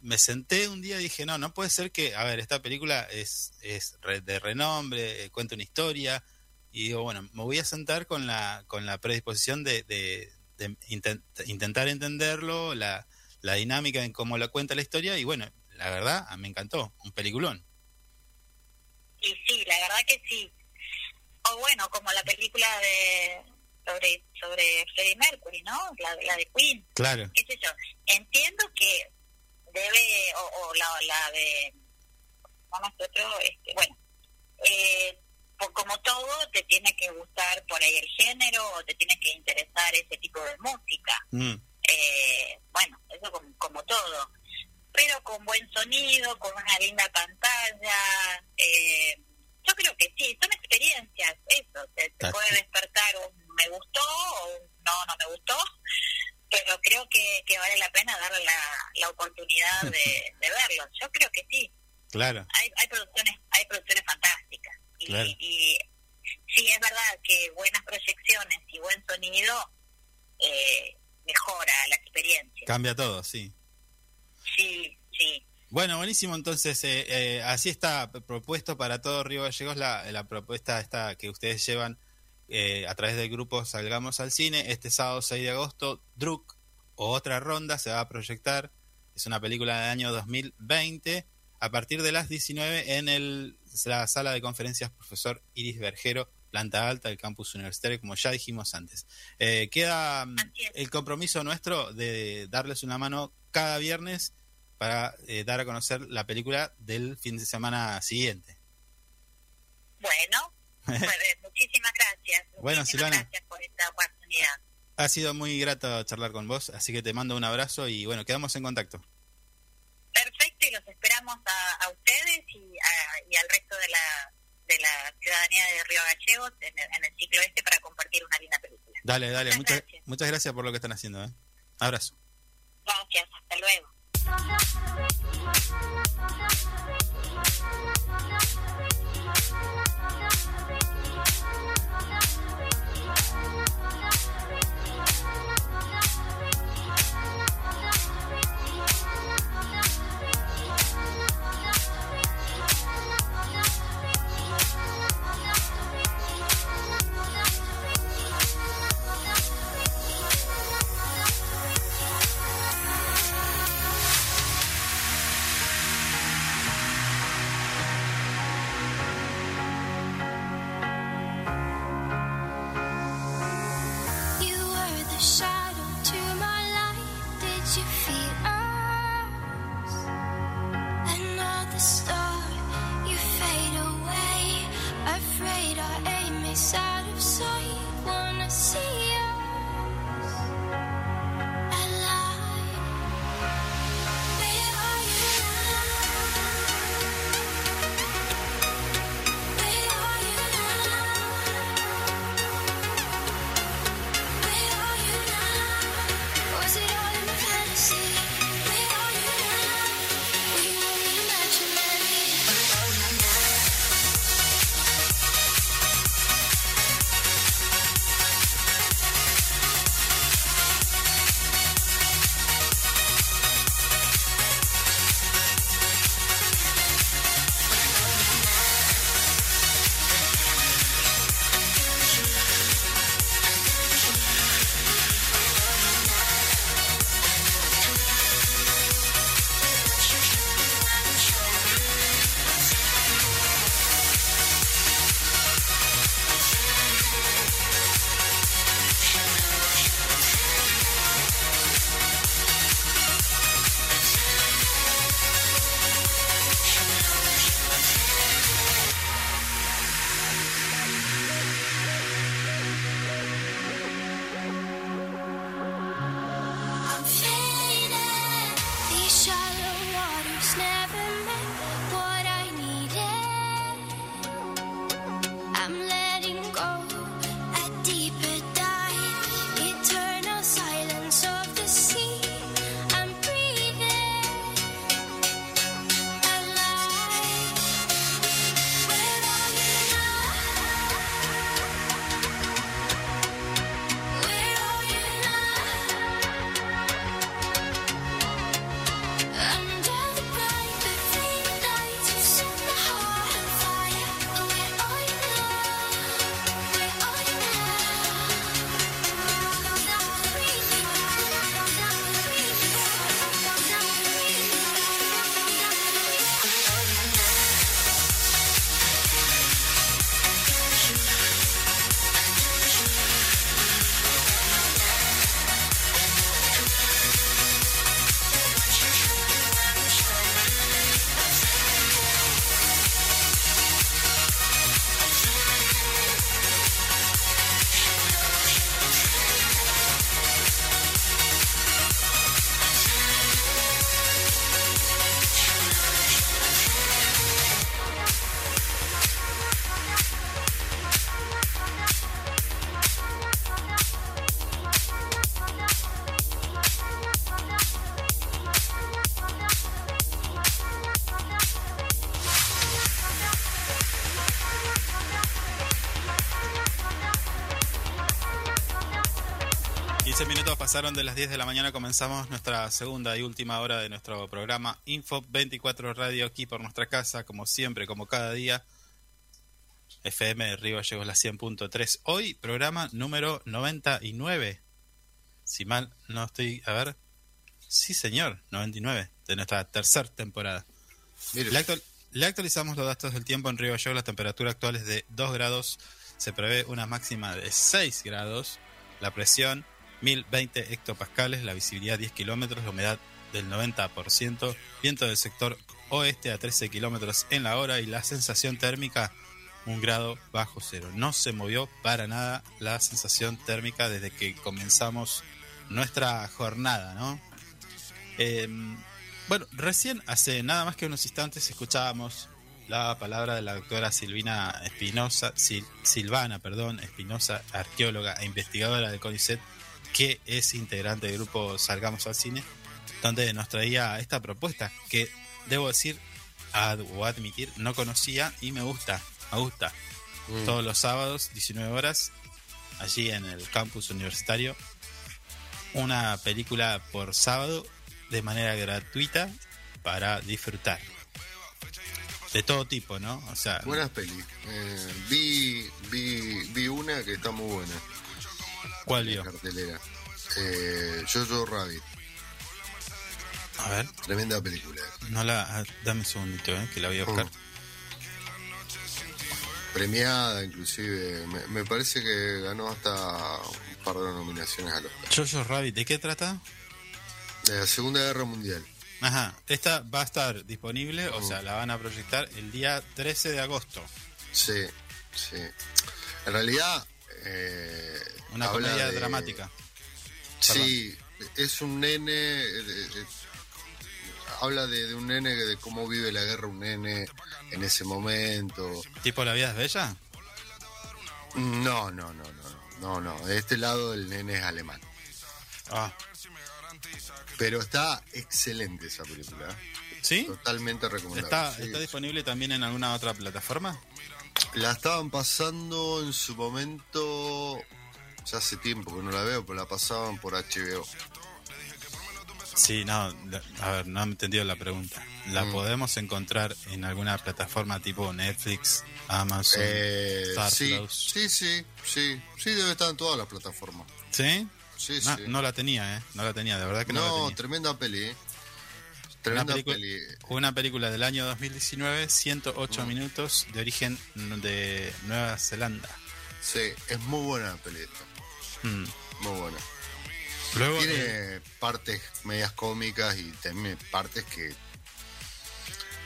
me senté un día y dije, no, no puede ser que, a ver, esta película es, es de renombre, eh, cuenta una historia, y digo, bueno, me voy a sentar con la, con la predisposición de, de, de intent- intentar entenderlo, la, la dinámica en cómo la cuenta la historia, y bueno, la verdad, me encantó, un peliculón. Y sí, la verdad que sí. O bueno, como la película de sobre sobre Freddie Mercury, ¿no? La, la de Queen, Claro, qué sé yo. Entiendo que debe, o, o la, la de, a otro, este, bueno, eh, por como todo, te tiene que gustar por ahí el género o te tiene que interesar ese tipo de música. Mm, eh, bueno, eso como, como todo, pero con buen sonido, con una linda pantalla, eh, yo creo que sí, son experiencias, eso, te, te Ah, puede despertar un me gustó o un no, no me gustó, pero creo que, que vale la pena darle la, la oportunidad de, <laughs> de verlo, yo creo que sí. Claro. hay, hay producciones hay producciones fantásticas y, Claro. y sí es verdad que buenas proyecciones y buen sonido eh, mejora la experiencia Cambia todo, sí. sí sí Bueno, buenísimo. Entonces, eh, eh, así está propuesto para todo Río Gallegos la, la propuesta esta que ustedes llevan eh, a través del grupo Salgamos al Cine. Este sábado 6 de agosto, Druk o otra ronda se va a proyectar. Es una película del año 2020 a partir de las 19 en el, la sala de conferencias Profesor Iris Bergero, planta alta del campus universitario, como ya dijimos antes. Eh, queda mm, el compromiso nuestro de darles una mano cada viernes para eh, dar a conocer la película del fin de semana siguiente. bueno pues, eh, muchísimas gracias <laughs> Bueno, muchísimas Silvana. gracias por esta oportunidad Ha sido muy grato charlar con vos, así que te mando un abrazo y bueno, quedamos en contacto. perfecto y los esperamos a, a ustedes y, a- y al resto de la de la ciudadanía de Río Gallegos en el, en el ciclo este para compartir una linda película Dale, dale, Muchas muchas, gracias. muchas gracias por lo que están haciendo. ¿eh? Abrazo. gracias hasta luego You shine. Pasaron de las 10 de la mañana, comenzamos nuestra segunda y última hora de nuestro programa Info 24 Radio aquí por nuestra casa, como siempre, como cada día. FM de Río Gallegos la 100.3. Hoy programa número 99. Si mal no estoy, a ver. Sí, señor, 99 de nuestra tercera temporada. Le, actual- le actualizamos los datos del tiempo en Río Gallegos. La temperatura actual es de 2 grados. Se prevé una máxima de 6 grados. La presión 1020 hectopascales. La visibilidad 10 kilómetros. La humedad del 90%. Viento del sector oeste a 13 kilómetros en la hora. Y la sensación térmica un grado bajo cero. No se movió para nada la sensación térmica desde que comenzamos nuestra jornada, ¿no? Eh, bueno, recién hace nada más que unos instantes escuchábamos la palabra de la doctora Silvina Espinosa, Sil- Silvana, perdón, Espinosa, arqueóloga e investigadora del CONICET, que es integrante del grupo Salgamos al Cine, donde nos traía esta propuesta que debo decir ad- o admitir no conocía y me gusta, me gusta. mm, Todos los sábados, 19 horas, allí en el campus universitario, una película por sábado de manera gratuita para disfrutar. De todo tipo, ¿no? O sea, buenas pelis. Eh, vi, vi, vi una que está muy buena. ¿Cuál vio? cartelera. Eh, Jojo Rabbit. A ver, Tremenda película. no la, dame un segundito, ¿eh? que la voy a buscar. Mm. Premiada, inclusive. Me, me parece que ganó hasta un par de nominaciones a los Jojo Rabbit, ¿de qué trata? De la Segunda Guerra Mundial. Ajá, esta va a estar disponible, o Mm. sea, la van a proyectar el día 13 de agosto. Sí, sí. En realidad. Eh, Una comedia de- dramática. Sí, es un nene. eh, eh, habla de, un nene, de cómo vive la guerra un nene en ese momento. ¿Tipo La vida es bella? No, no, no, no, no, no. De este lado el nene es alemán. Ah, Pero está excelente esa película. ¿sí? Totalmente recomendable. ¿Está, sí. ¿Está disponible también en alguna otra plataforma? La estaban pasando en su momento. Ya hace tiempo que no la veo, pero la pasaban por HBO. Sí, no, la- a ver, no he entendido la pregunta. ¿La Mm. podemos encontrar en alguna plataforma tipo Netflix, Amazon? Eh, Star sí, Plus? sí, sí, sí. Sí, debe estar en todas las plataformas. ¿Sí? Sí, No, sí. no la tenía, ¿eh? No la tenía, de verdad que no, la No, tenía. tremenda peli. ¿eh? Una Tremenda película, peli. una película del año 2019, 108 Mm. minutos, de origen de Nueva Zelanda. Sí, es muy buena la peli. Mm. Muy buena. Luego, eh, Tiene partes medias cómicas y también partes que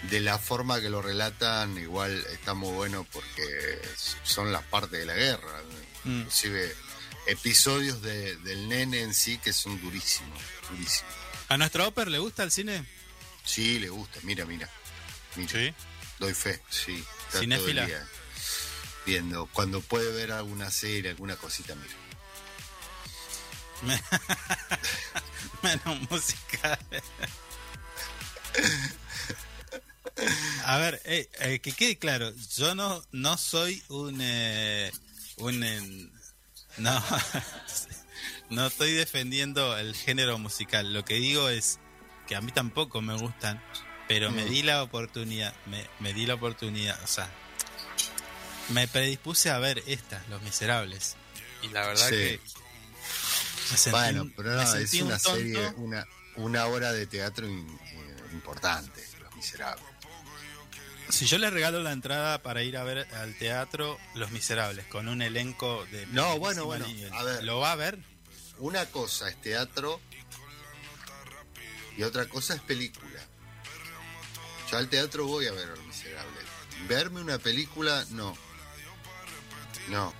de la forma que lo relatan igual está muy bueno porque son las partes de la guerra. Mm. Inclusive episodios de- del nene en sí que son durísimos, durísimos. ¿a nuestro Oper le gusta el cine? Sí, le gusta, mira, mira. mira. Sí. Doy fe, sí. Cinéfila. viendo. Cuando puede ver alguna serie, alguna cosita, mira. <laughs> Menos música. A ver, eh, eh, que quede claro, yo no, no soy un... eh, un eh, no, <laughs> no estoy defendiendo el género musical. Lo que digo es que a mí tampoco me gustan, pero me Mm. di la oportunidad, me, me di la oportunidad, o sea, me predispuse a ver esta, Los Miserables. Y la verdad Sí. que... me sentí Bueno, pero no, es un una serie, una, una hora de teatro in- eh, importante, Los Miserables. Si yo le regalo la entrada para ir a ver al teatro Los Miserables con un elenco de No, bueno, bueno, nivel, a ver. ¿lo va a ver? Una cosa es teatro y otra cosa es película. Yo al teatro voy a ver a Los Miserables. Verme una película, no. No.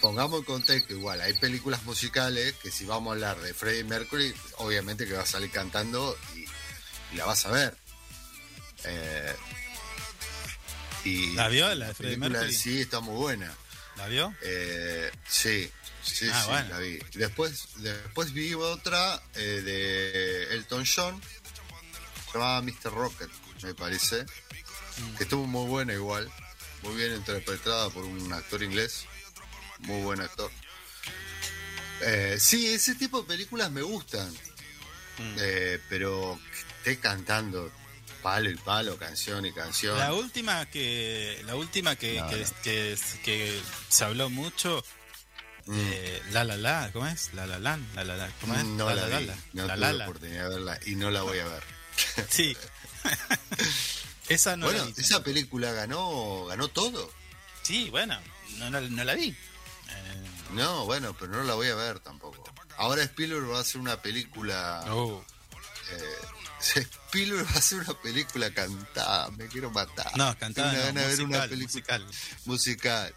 Pongamos en contexto igual, hay películas musicales que si vamos a hablar de Freddie Mercury, obviamente que va a salir cantando y, y la vas a ver. Eh, y ¿La vio, la de Freddie Mercury? Sí, está muy buena. ¿La vio? Eh, sí, sí, Ah, sí, bueno. la vi. Después, después vi otra eh, de Elton John, se llamaba Mr. Rocket, me parece, Mm. que estuvo muy buena igual, muy bien interpretada por un actor inglés, muy buen actor. Eh, sí, ese tipo de películas me gustan. Mm. Eh, pero que esté cantando palo y palo, canción y canción. La última que la última que, No, que, no. que- que se habló mucho Mm. eh, la la la ¿cómo es? La la la la la la ¿cómo es? no la, vi, la, no la, tuve la, oportunidad de verla y no la voy a ver. <laughs> Sí. <laughs> Esa no bueno, esa película ganó ganó todo. Sí, bueno, no, no, no la vi. Eh, No, bueno, pero no la voy a ver tampoco. Ahora Spielberg va a hacer una película. oh. eh, Spielberg va a hacer una película cantada. Me quiero matar. No, cantada Tengo no, una gana de ver una musical, película musical. musical.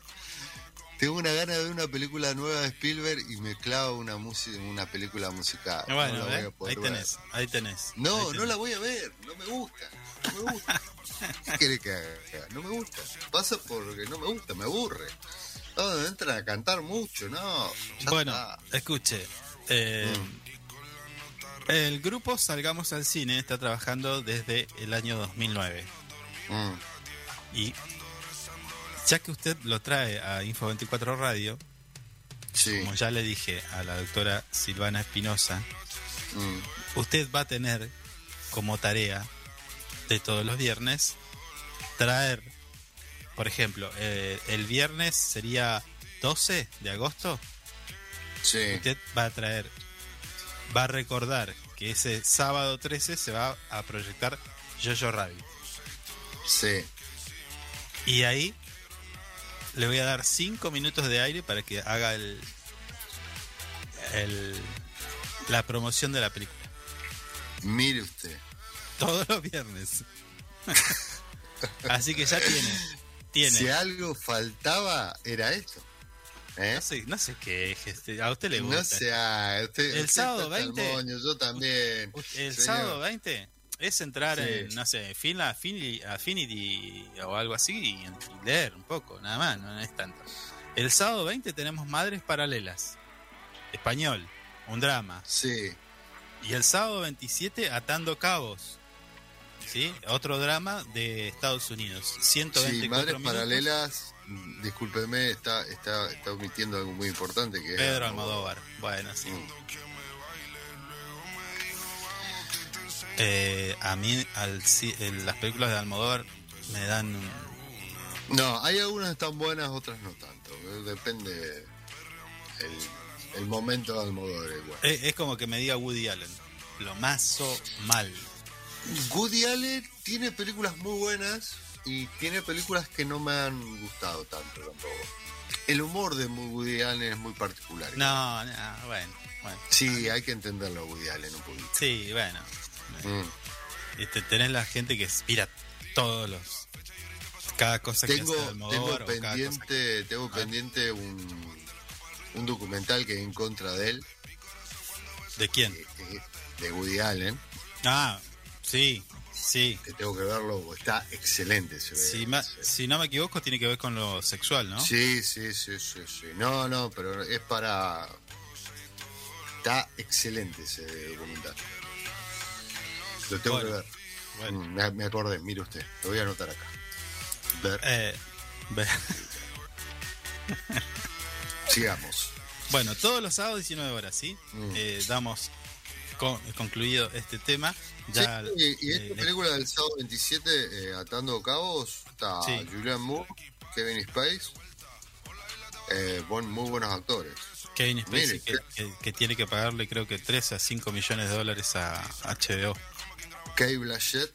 Tengo una gana de ver una película nueva de Spielberg y me clavo una música, una película musical. Ah, Bueno, no la ¿ves? voy a poder ahí ver. tenés, ahí tenés. No, ahí no la voy a ver. No me gusta. No me gusta. <laughs> ¿Qué querés que haga? No me gusta. Pasa porque no me gusta, me aburre. No, entran a cantar mucho, no. ya Bueno, está. escuche. eh, El grupo Salgamos al Cine está trabajando desde el año 2009. Mm, Y ya que usted lo trae a Info24 Radio, sí. como ya le dije a la doctora Silvana Espinosa, mm, usted va a tener como tarea de todos los viernes traer, por ejemplo, eh, el viernes sería 12 de agosto, sí. usted va a traer, va a recordar que ese sábado 13 se va a proyectar Jojo Rabbit. Sí. Y ahí le voy a dar 5 minutos de aire para que haga el, el la promoción de la película. Mire usted. Todos los viernes. <laughs> Así que ya tiene. Tiene. Si algo faltaba, era esto. ¿Eh? No sé, no sé qué es. este, A usted le gusta. No sea, usted, El usted sábado está hasta el 20. moño, yo también. El Señor. sábado 20 es entrar Sí. en, no sé, fin- Affinity, Affinity o algo así y, leer un poco, nada más, no es tanto. El sábado 20 tenemos Madres Paralelas, español, un drama. Sí, Y el sábado 27 Atando Cabos, ¿sí? Otro drama de Estados Unidos. 124 sí, Madres minutos. Paralelas, discúlpeme, está, está, está omitiendo algo muy importante que es Pedro Almodóvar. Bueno, sí. Mm. Eh, a mí al, el- las películas de Almodóvar me dan... No, hay algunas están buenas, otras no tanto. eh, Depende el, el momento de Almodóvar igual. Es, es como que me diga Woody Allen. Lo mazo mal. Woody Allen tiene películas muy buenas y tiene películas que no me han gustado tanto tampoco. El humor de Woody Allen es muy particular. No, no, bueno, bueno. Sí, hay que entenderlo a Woody Allen un poquito. Sí, bueno. Mm. Este, tenés la gente que inspira todos los... Cada cosa Tengo, que hace tengo Almodóvar pendiente, tengo A ver. pendiente un, un documental que hay en contra de él, ¿De quién? eh, eh, de Woody Allen, Ah, sí, sí. que tengo que verlo, está excelente. Se ve. Si, ma- si no me equivoco, tiene que ver con lo sexual, ¿no? Sí, sí, sí, sí, sí. No, no, pero es para... Está excelente ese documental. Lo tengo Bueno, que ver. Bueno, Mm, me, me acordé, mire usted, lo voy a anotar acá. Ver, eh, ve- sigamos. bueno, todos los sábados 19 horas, ¿sí? Mm. Eh, damos con- concluido este tema. Ya, Sí, y, y eh, esta le- película del sábado 27, eh, Atando Cabos, está Sí. Julian Moore, Kevin Space, eh, muy buenos actores. Kevin Spacey que, que- que tiene que pagarle creo que 3 a 5 millones de dólares a HBO Kay Blanchett,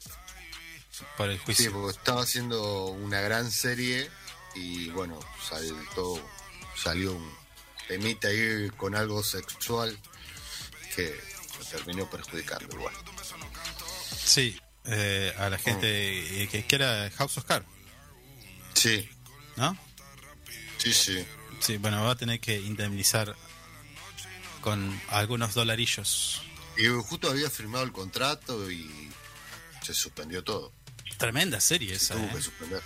por el sí, juicio. porque estaba haciendo una gran serie y bueno, saltó, salió un temita ahí con algo sexual que terminó perjudicando igual. Sí, eh, a la gente eh, que, que era House of Cards, Sí, ¿no? sí, sí. Sí, bueno, va a tener que indemnizar con algunos dolarillos. Y justo había firmado el contrato y se suspendió todo. Tremenda serie esa. Tuvo ¿eh? que suspender.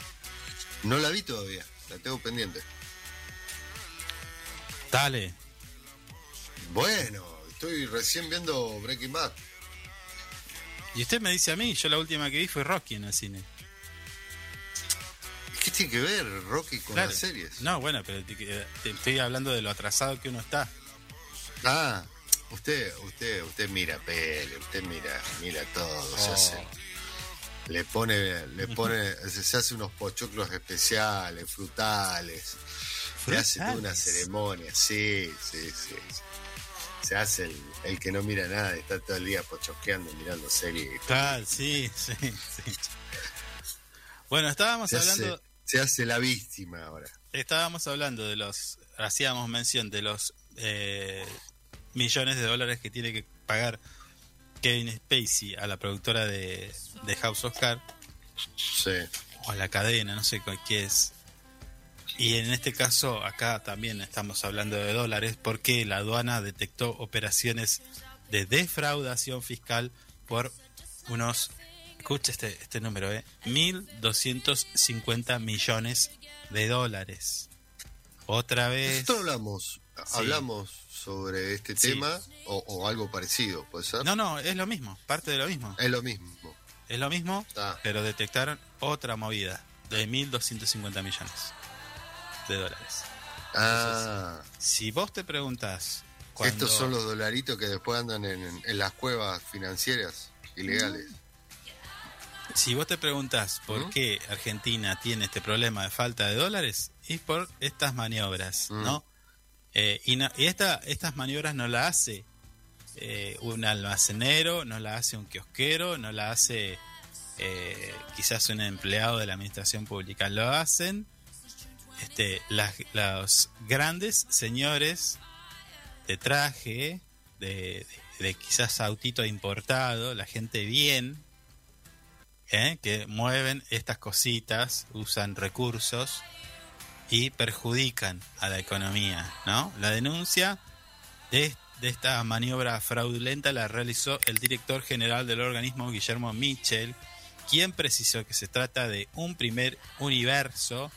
No la vi todavía, la tengo pendiente. Dale. Bueno, estoy recién viendo Breaking Bad. Y usted me dice a mí, yo la última que vi fue Rocky en el cine. ¿Qué tiene que ver Rocky con Claro. las series? No, bueno, pero te, te estoy hablando de lo atrasado que uno está. Ah, usted, usted, usted mira pele, usted mira, mira todo, se Oh. hace. Le pone, le pone, se hace unos pochoclos especiales, frutales. Se hace toda una Frutales. ceremonia, sí, sí, sí. sí. Se hace el, el que no mira nada, está todo el día pochosqueando, mirando series. Claro, sí, sí, sí. Bueno, estábamos Se hablando, hace, se hace la víctima ahora. estábamos hablando de los, hacíamos mención de los eh, millones de dólares que tiene que pagar Kevin Spacey a la productora de, de House of Cards Sí. o a la cadena, no sé cuál qué es. Y en este caso, acá también estamos hablando de dólares porque la aduana detectó operaciones de defraudación fiscal por unos, escucha este, este número, eh, 1.250 millones de dólares. Otra vez. Nosotros hablamos, hablamos sobre este Sí. tema o, o algo parecido, ¿puede ser? No, no, es lo mismo, parte de lo mismo. Es lo mismo. Es lo mismo, Ah. pero detectaron otra movida de 1.250 millones de dólares. Ah, Si vos te preguntás cuando- estos son los dolaritos que después andan en, en las cuevas financieras ilegales. si vos te preguntás por ¿Mm? qué Argentina tiene este problema de falta de dólares, es por estas maniobras, Mm. ¿no? Eh, y, no- y esta, estas maniobras no la hace eh, un almacenero, no la hace un kiosquero, no la hace eh, quizás un empleado de la administración pública, lo hacen este, las- los grandes señores de traje, de, quizás autito importado, la gente bien, ¿eh? que mueven estas cositas, usan recursos y perjudican a la economía, ¿no? La denuncia de, de esta maniobra fraudulenta la realizó el director general del organismo, Guillermo Mitchell, quien precisó que se trata de un primer universo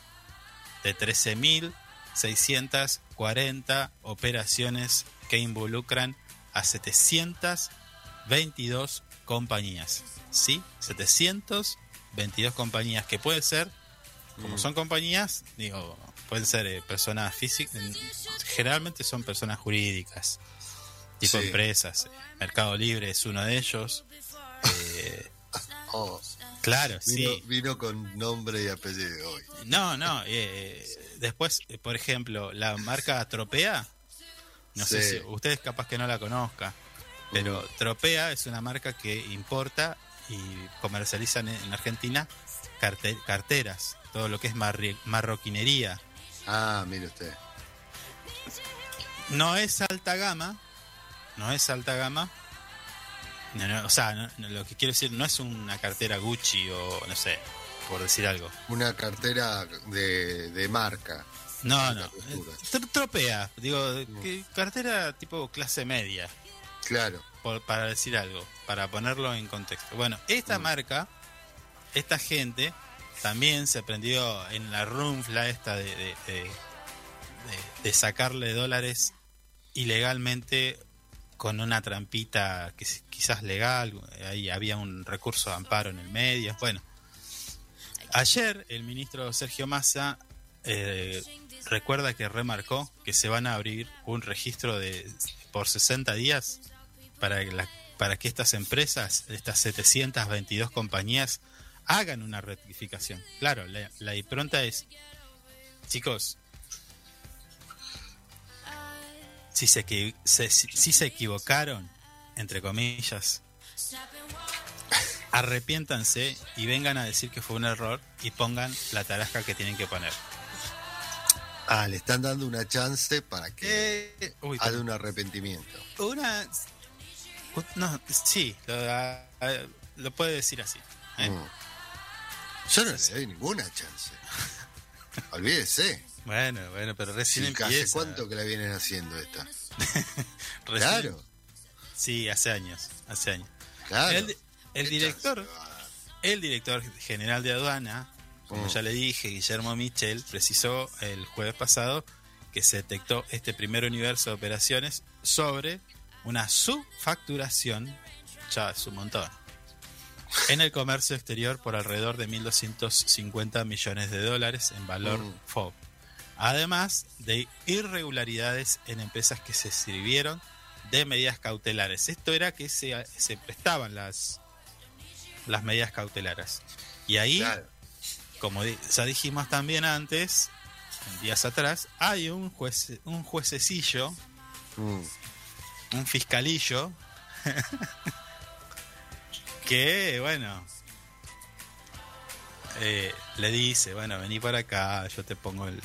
de 13.640 operaciones que involucran a 722 compañías. ¿Sí? 722 compañías que pueden ser, como Mm. son compañías, digo, pueden ser eh, personas físicas, generalmente son personas jurídicas, tipo Sí. empresas. Mercado Libre es uno de ellos. Eh, <laughs> Oh, claro, vino, sí. vino con nombre y apellido hoy. No, no. eh, después, por ejemplo, la marca Tropea, no sé si ustedes capaz que no la conozca, pero Tropea es una marca que importa y comercializa en, en Argentina carte- carteras, todo lo que es marroquinería. Ah, mire usted. No es alta gama, no es alta gama. No, no, o sea, no- no, lo que quiero decir no es una cartera Gucci o no sé, por decir algo. Una cartera de, de marca. No, no. eh, tr- Tropea, digo, que cartera tipo clase media, Claro. por- para decir algo, para ponerlo en contexto. Bueno, esta Mm. marca, esta gente, también se prendió en la runfla esta de, de, de- de- de sacarle dólares ilegalmente con una trampita que quizás legal, ahí había un recurso de amparo en el medio, bueno. Ayer el ministro Sergio Massa eh, recuerda que remarcó que se van a abrir un registro de por 60 días para que, la- para que estas empresas, estas 722 compañías, hagan una rectificación. Claro, la, la impronta es, chicos, si se, se- si, se equivocaron, entre comillas, arrepiéntanse y vengan a decir que fue un error y pongan la tarasca que tienen que poner. Ah, le están dando una chance para que Eh, uy, haga un arrepentimiento. una... No, sí, lo puede decir así. ¿eh? Mm. Yo no le doy ninguna chance. <laughs> Olvídese. Bueno, bueno, pero recién Sí, empieza. ¿Hace cuánto que la vienen haciendo esta? <laughs> Recién- Claro, Sí, hace años, hace años. claro. El, el ¿Qué director, el director general de aduana, como Mm. ya le dije, Guillermo Michel, precisó el jueves pasado que se detectó este primer universo de operaciones sobre una subfacturación, ya es un montón, en el comercio exterior por alrededor de 1.250 millones de dólares en valor Mm. FOB. Además de irregularidades en empresas que se sirvieron de medidas cautelares. Esto era que se, se prestaban las, las medidas cautelares. Y ahí, Claro. como ya dijimos también antes, días atrás, hay un juez, un juececillo, Mm. un fiscalillo, <laughs> que, bueno, eh, le dice, bueno, vení para acá, yo te pongo el,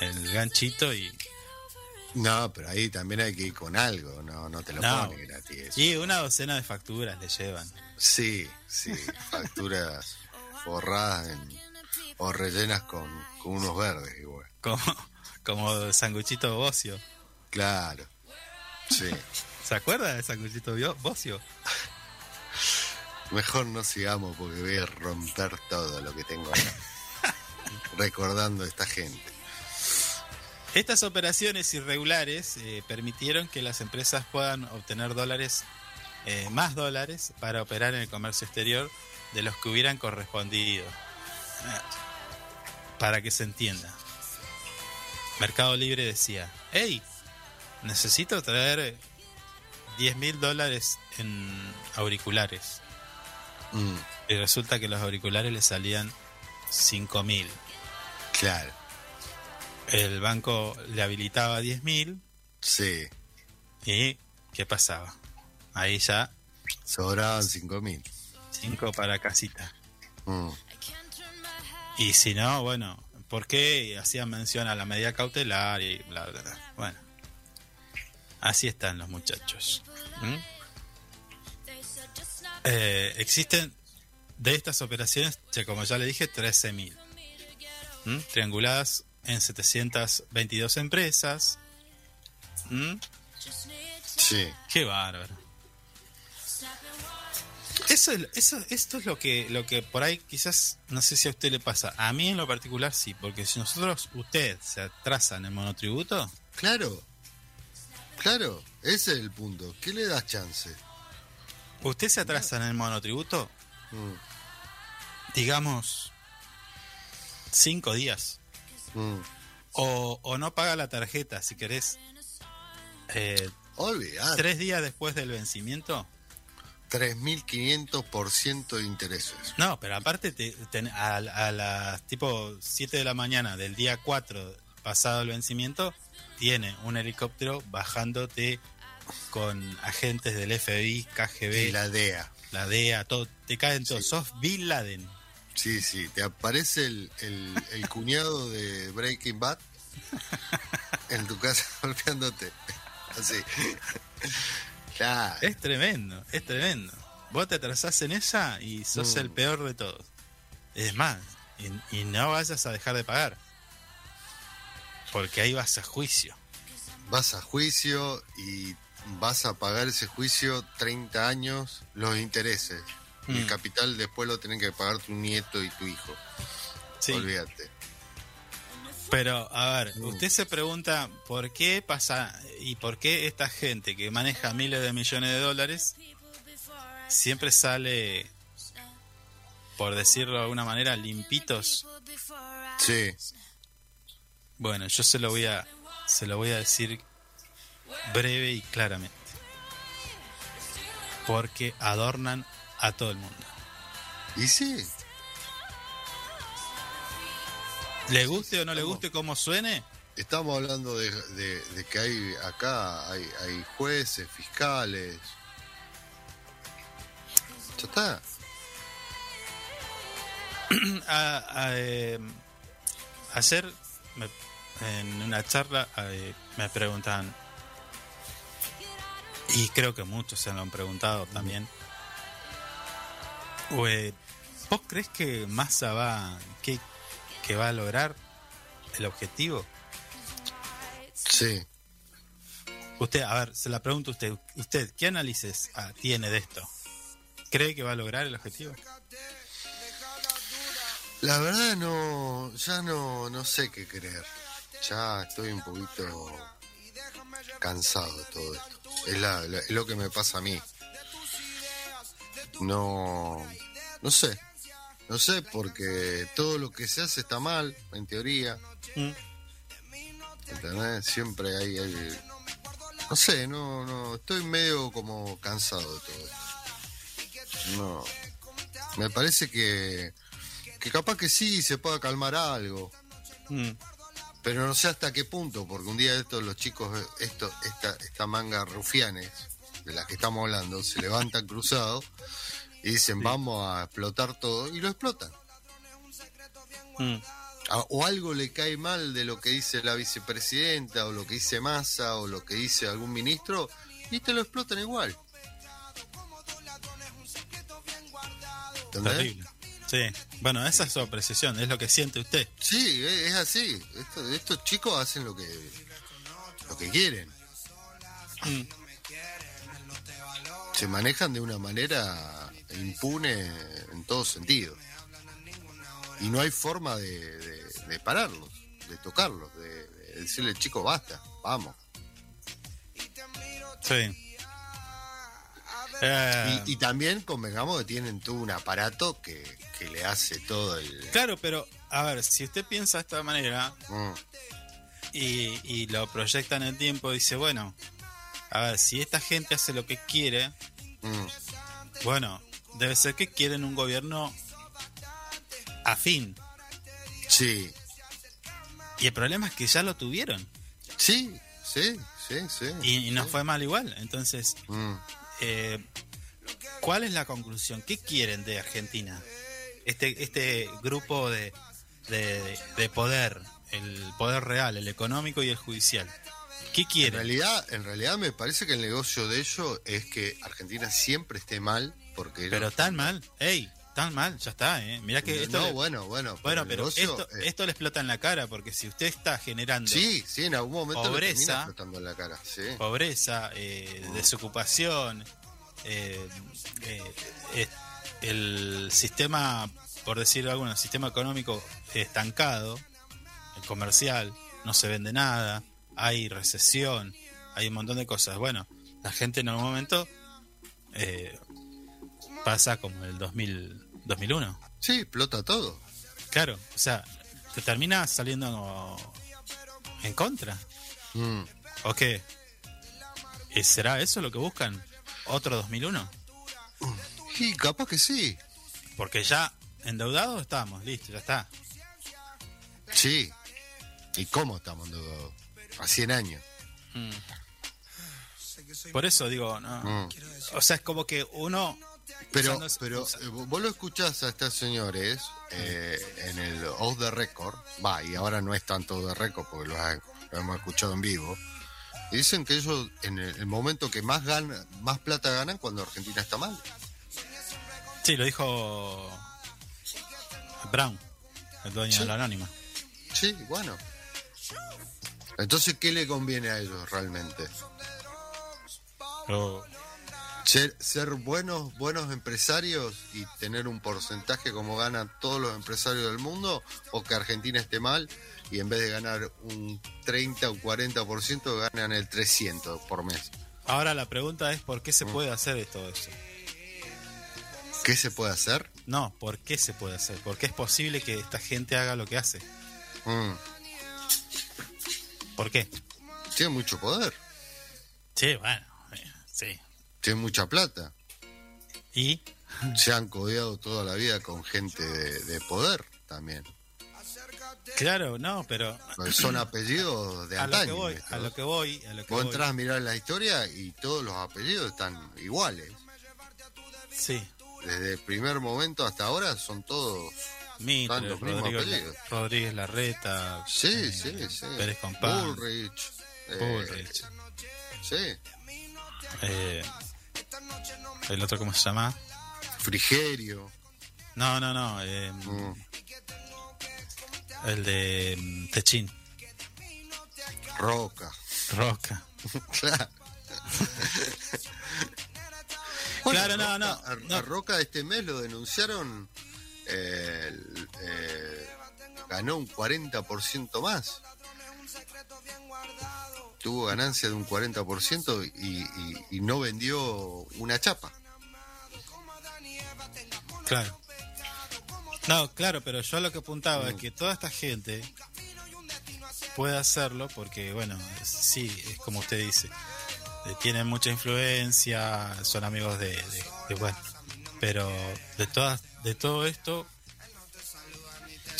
el ganchito y, No, pero ahí también hay que ir con algo, no, no te lo No. gratis. eso. y una docena de facturas le llevan. Sí, sí, <laughs> facturas forradas en- o rellenas con, con unos verdes igual. Como, como sanguchito bocio. Claro, sí. ¿Se acuerda de sanguchito bocio? Mejor no sigamos porque voy a romper todo lo que tengo acá. <laughs> Recordando a esta gente. Estas operaciones irregulares eh, permitieron que las empresas puedan obtener dólares, eh, más dólares, para operar en el comercio exterior de los que hubieran correspondido. Para que se entienda. Mercado Libre decía, hey, necesito traer 10 mil dólares en auriculares. Mm, Y resulta que los auriculares le salían 5 mil. claro, El banco le habilitaba 10 mil sí. y ¿qué pasaba? Ahí ya Sobraban cinco mil. 5 para casita. Mm, Y si no, bueno, ¿por qué hacían mención a la medida cautelar y bla, bla, bla? Bueno, así están los muchachos. ¿Mm? Eh, existen de estas operaciones, como ya le dije, 13.000. ¿Mm? Trianguladas en 722 empresas. ¿Mm? sí. Qué bárbaro. Eso, es- eso, esto es lo que, lo que por ahí quizás, no sé si a usted le pasa. A mí en lo particular sí, porque si nosotros, usted se atrasa en el monotributo, Claro, claro, ese es el punto. ¿Qué le das chance? usted se atrasa en el monotributo, Mm, digamos, cinco días. Mm. O, o no paga la tarjeta, si querés, eh, Olvidate, tres días después del vencimiento. 3.500% de intereses. No, pero aparte te, a las tipo 7 de la mañana del día 4 pasado el vencimiento, tiene un helicóptero bajándote con agentes del FBI, KGB, Y la DEA. la DEA, todo, te caen todos. Sí. Sos Bin Laden. Sí, sí, te aparece el, el, el <laughs> cuñado de Breaking Bad en tu casa <laughs> golpeándote. Así. Claro. Es tremendo, es tremendo. Vos te atrasás en esa y sos Mm. el peor de todos. Es más, y, y no vayas a dejar de pagar. Porque ahí vas a juicio. Vas a juicio y vas a pagar ese juicio 30 años los intereses. El Mm. capital después lo tienen que pagar tu nieto y tu hijo. Sí. Olvídate. Pero, a ver, Mm. usted se pregunta por qué pasa y por qué esta gente que maneja miles de millones de dólares siempre sale, por decirlo de alguna manera, limpitos. Sí, Bueno, yo se lo voy a, se lo voy a decir breve y claramente. Porque adornan a todo el mundo. y sí. Le guste o no le guste cómo suene, Estamos hablando de, de- de que hay acá, hay, hay jueces, fiscales. Ya está. <clears throat> a- a, eh, ayer me- en una charla eh, me preguntaban y creo que muchos se lo han preguntado también eh, ¿vos crees que Massa va que, que va a lograr el objetivo? Sí. Usted, a ver, se la pregunto a usted, usted ¿qué análisis ah, tiene de esto? ¿Cree que va a lograr el objetivo? La verdad no, ya no, no sé qué creer. Ya estoy un poquito cansado de todo esto. Es, la- la- es lo que me pasa a mí. No, no sé. No sé porque todo lo que se hace está mal, en teoría. Mm. ¿Entendés? Siempre hay, hay- No sé, no, no. Estoy medio como cansado de todo esto. No. Me parece que. Que capaz que sí se pueda calmar algo. Mm. Pero no sé hasta qué punto, porque un día de estos los chicos, esto, esta, esta manga rufianes de las que estamos hablando, se levantan <laughs> cruzados y dicen vamos a explotar todo y lo explotan. Mm. A- o algo le cae mal de lo que dice la vicepresidenta o lo que dice Massa o lo que dice algún ministro y te lo explotan igual. ¿Entendés? Terrible. Sí. Bueno, esa es su apreciación, es lo que siente usted. Sí, es es así. Esto- estos chicos hacen lo que lo que quieren. Mm. Se manejan de una manera impune en todo sentido. Y no hay forma de, de- de pararlos, de tocarlos, de, de decirle, chico, basta, vamos. Sí. Eh, Y, y también convengamos que tienen todo un aparato que, que le hace todo el... Claro, pero a ver, si usted piensa de esta manera Mm, y, y lo proyecta en el tiempo, dice, bueno, a ver, si esta gente hace lo que quiere, mm. bueno, debe ser que quieren un gobierno afín. Sí, Y el problema es que ya lo tuvieron sí, sí, sí, sí. y, sí. fue mal igual. Entonces, Mm. eh, ¿cuál es la conclusión? ¿Qué quieren de Argentina? Este, este grupo de, de, de poder, el poder real, el económico y el judicial. ¿Qué En quieren? realidad, en realidad me parece que el negocio de ellos es que Argentina siempre esté mal porque... Pero tan mal, ey, tan mal, ya está, ¿eh? Mirá que esto, no, le- bueno, bueno. bueno, pero negocio esto, es- esto le explota en la cara porque si usted está generando Sí, sí, en algún momento Pobreza. explotando en la cara, sí. pobreza, eh, desocupación, eh, eh, eh, el sistema, por decirlo alguno, el sistema económico estancado, el comercial, no se vende nada, hay recesión, hay un montón de cosas. Bueno, la gente en algún momento eh, pasa como el 2000, 2001. Sí, explota todo. Claro, o sea, te termina saliendo en contra. Mm. ¿O qué? ¿Y ¿Será eso lo que buscan? ¿Otro 2001? Y capaz que sí. Porque ya endeudados estamos, listo, ya está. Sí. ¿Y cómo estamos endeudados? A 100 años. Mm. Por eso digo, no. Mm. O sea, es como que uno. Pero, pero eh, vos lo escuchás a estos señores eh, en el off the record, va, y ahora no es tanto off the record porque lo, ha- lo hemos escuchado en vivo, y dicen que ellos en el, el momento que más ganan, más plata ganan cuando Argentina está mal. Sí, lo dijo Brown, el dueño Sí. de la anónima. Sí, bueno. Entonces, ¿qué le conviene a ellos realmente? Pero, Ser, ser buenos, buenos empresarios y tener un porcentaje como ganan todos los empresarios del mundo, o que Argentina esté mal y en vez de ganar un 30 o 40% ganan el 300 por mes. ahora la pregunta es: ¿por qué Mm. se puede hacer todo eso? ¿Qué se puede hacer? No, ¿por qué se puede hacer? ¿Por qué es posible que esta gente haga lo que hace? Mm, ¿Por qué? tiene mucho poder, Sí, bueno, sí. tiene mucha plata. ¿Y? Se han codeado toda la vida con gente de, de poder también. Claro, no, pero Son <clears throat> apellidos de a lo que antaño. voy, a lo que voy, a lo que Vos voy. entras a mirar la historia y todos los apellidos están iguales. Sí, Desde el primer momento hasta ahora son todos. Mitre, Rodrigo. Rodríguez Larreta, Sí, eh, sí, sí. Pérez Compán, Bullrich. eh, Bullrich, sí. eh, el otro cómo se llama? Frigerio. No, no, no, eh, mm, el de mm, Techín, Roca. Roca. <laughs> Claro. <laughs> Claro, no, no, A, a no. Roca este mes lo denunciaron. Eh, eh, ganó un 40% más. Tuvo ganancia de un 40% y, y- y no vendió una chapa. Claro. No, claro, pero yo lo que apuntaba es Mm. que toda esta gente puede hacerlo porque, bueno, sí, es como usted dice, eh, tienen mucha influencia, son amigos de, de- de- bueno, pero de todas, de todo esto,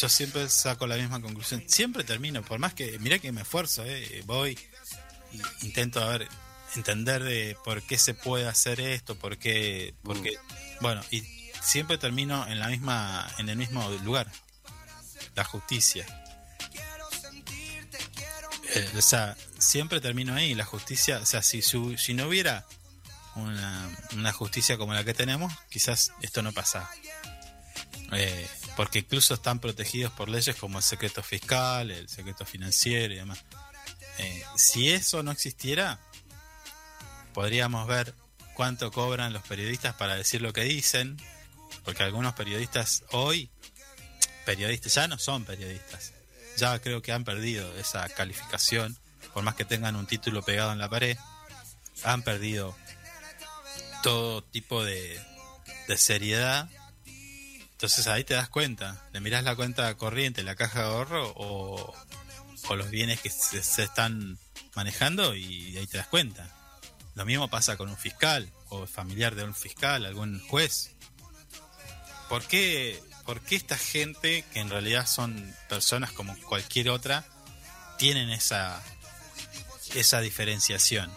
yo siempre saco la misma conclusión, siempre termino, por más que, mira que me esfuerzo, eh, voy y intento a ver entender de por qué se puede hacer esto, por qué, por qué- bueno, y siempre termino en la misma, en el mismo lugar, la justicia. Eh, o sea, siempre termino ahí, la justicia, o sea, si, su- si no hubiera una, una justicia como la que tenemos, quizás esto no pasaba. Eh, porque incluso están protegidos por leyes como el secreto fiscal, el secreto financiero y demás. Eh, si eso no existiera, podríamos ver cuánto cobran los periodistas para decir lo que dicen, porque algunos periodistas hoy, periodistas ya no son periodistas, ya creo que han perdido esa calificación, por más que tengan un título pegado en la pared, han perdido todo tipo de, de seriedad. Entonces ahí te das cuenta, le mirás la cuenta corriente, la caja de ahorro o, o los bienes que se, se están manejando y ahí te das cuenta. Lo mismo pasa con un fiscal o familiar de un fiscal, algún juez. ¿Por qué, por qué esta gente, que en realidad son personas como cualquier otra, tienen esa, esa diferenciación?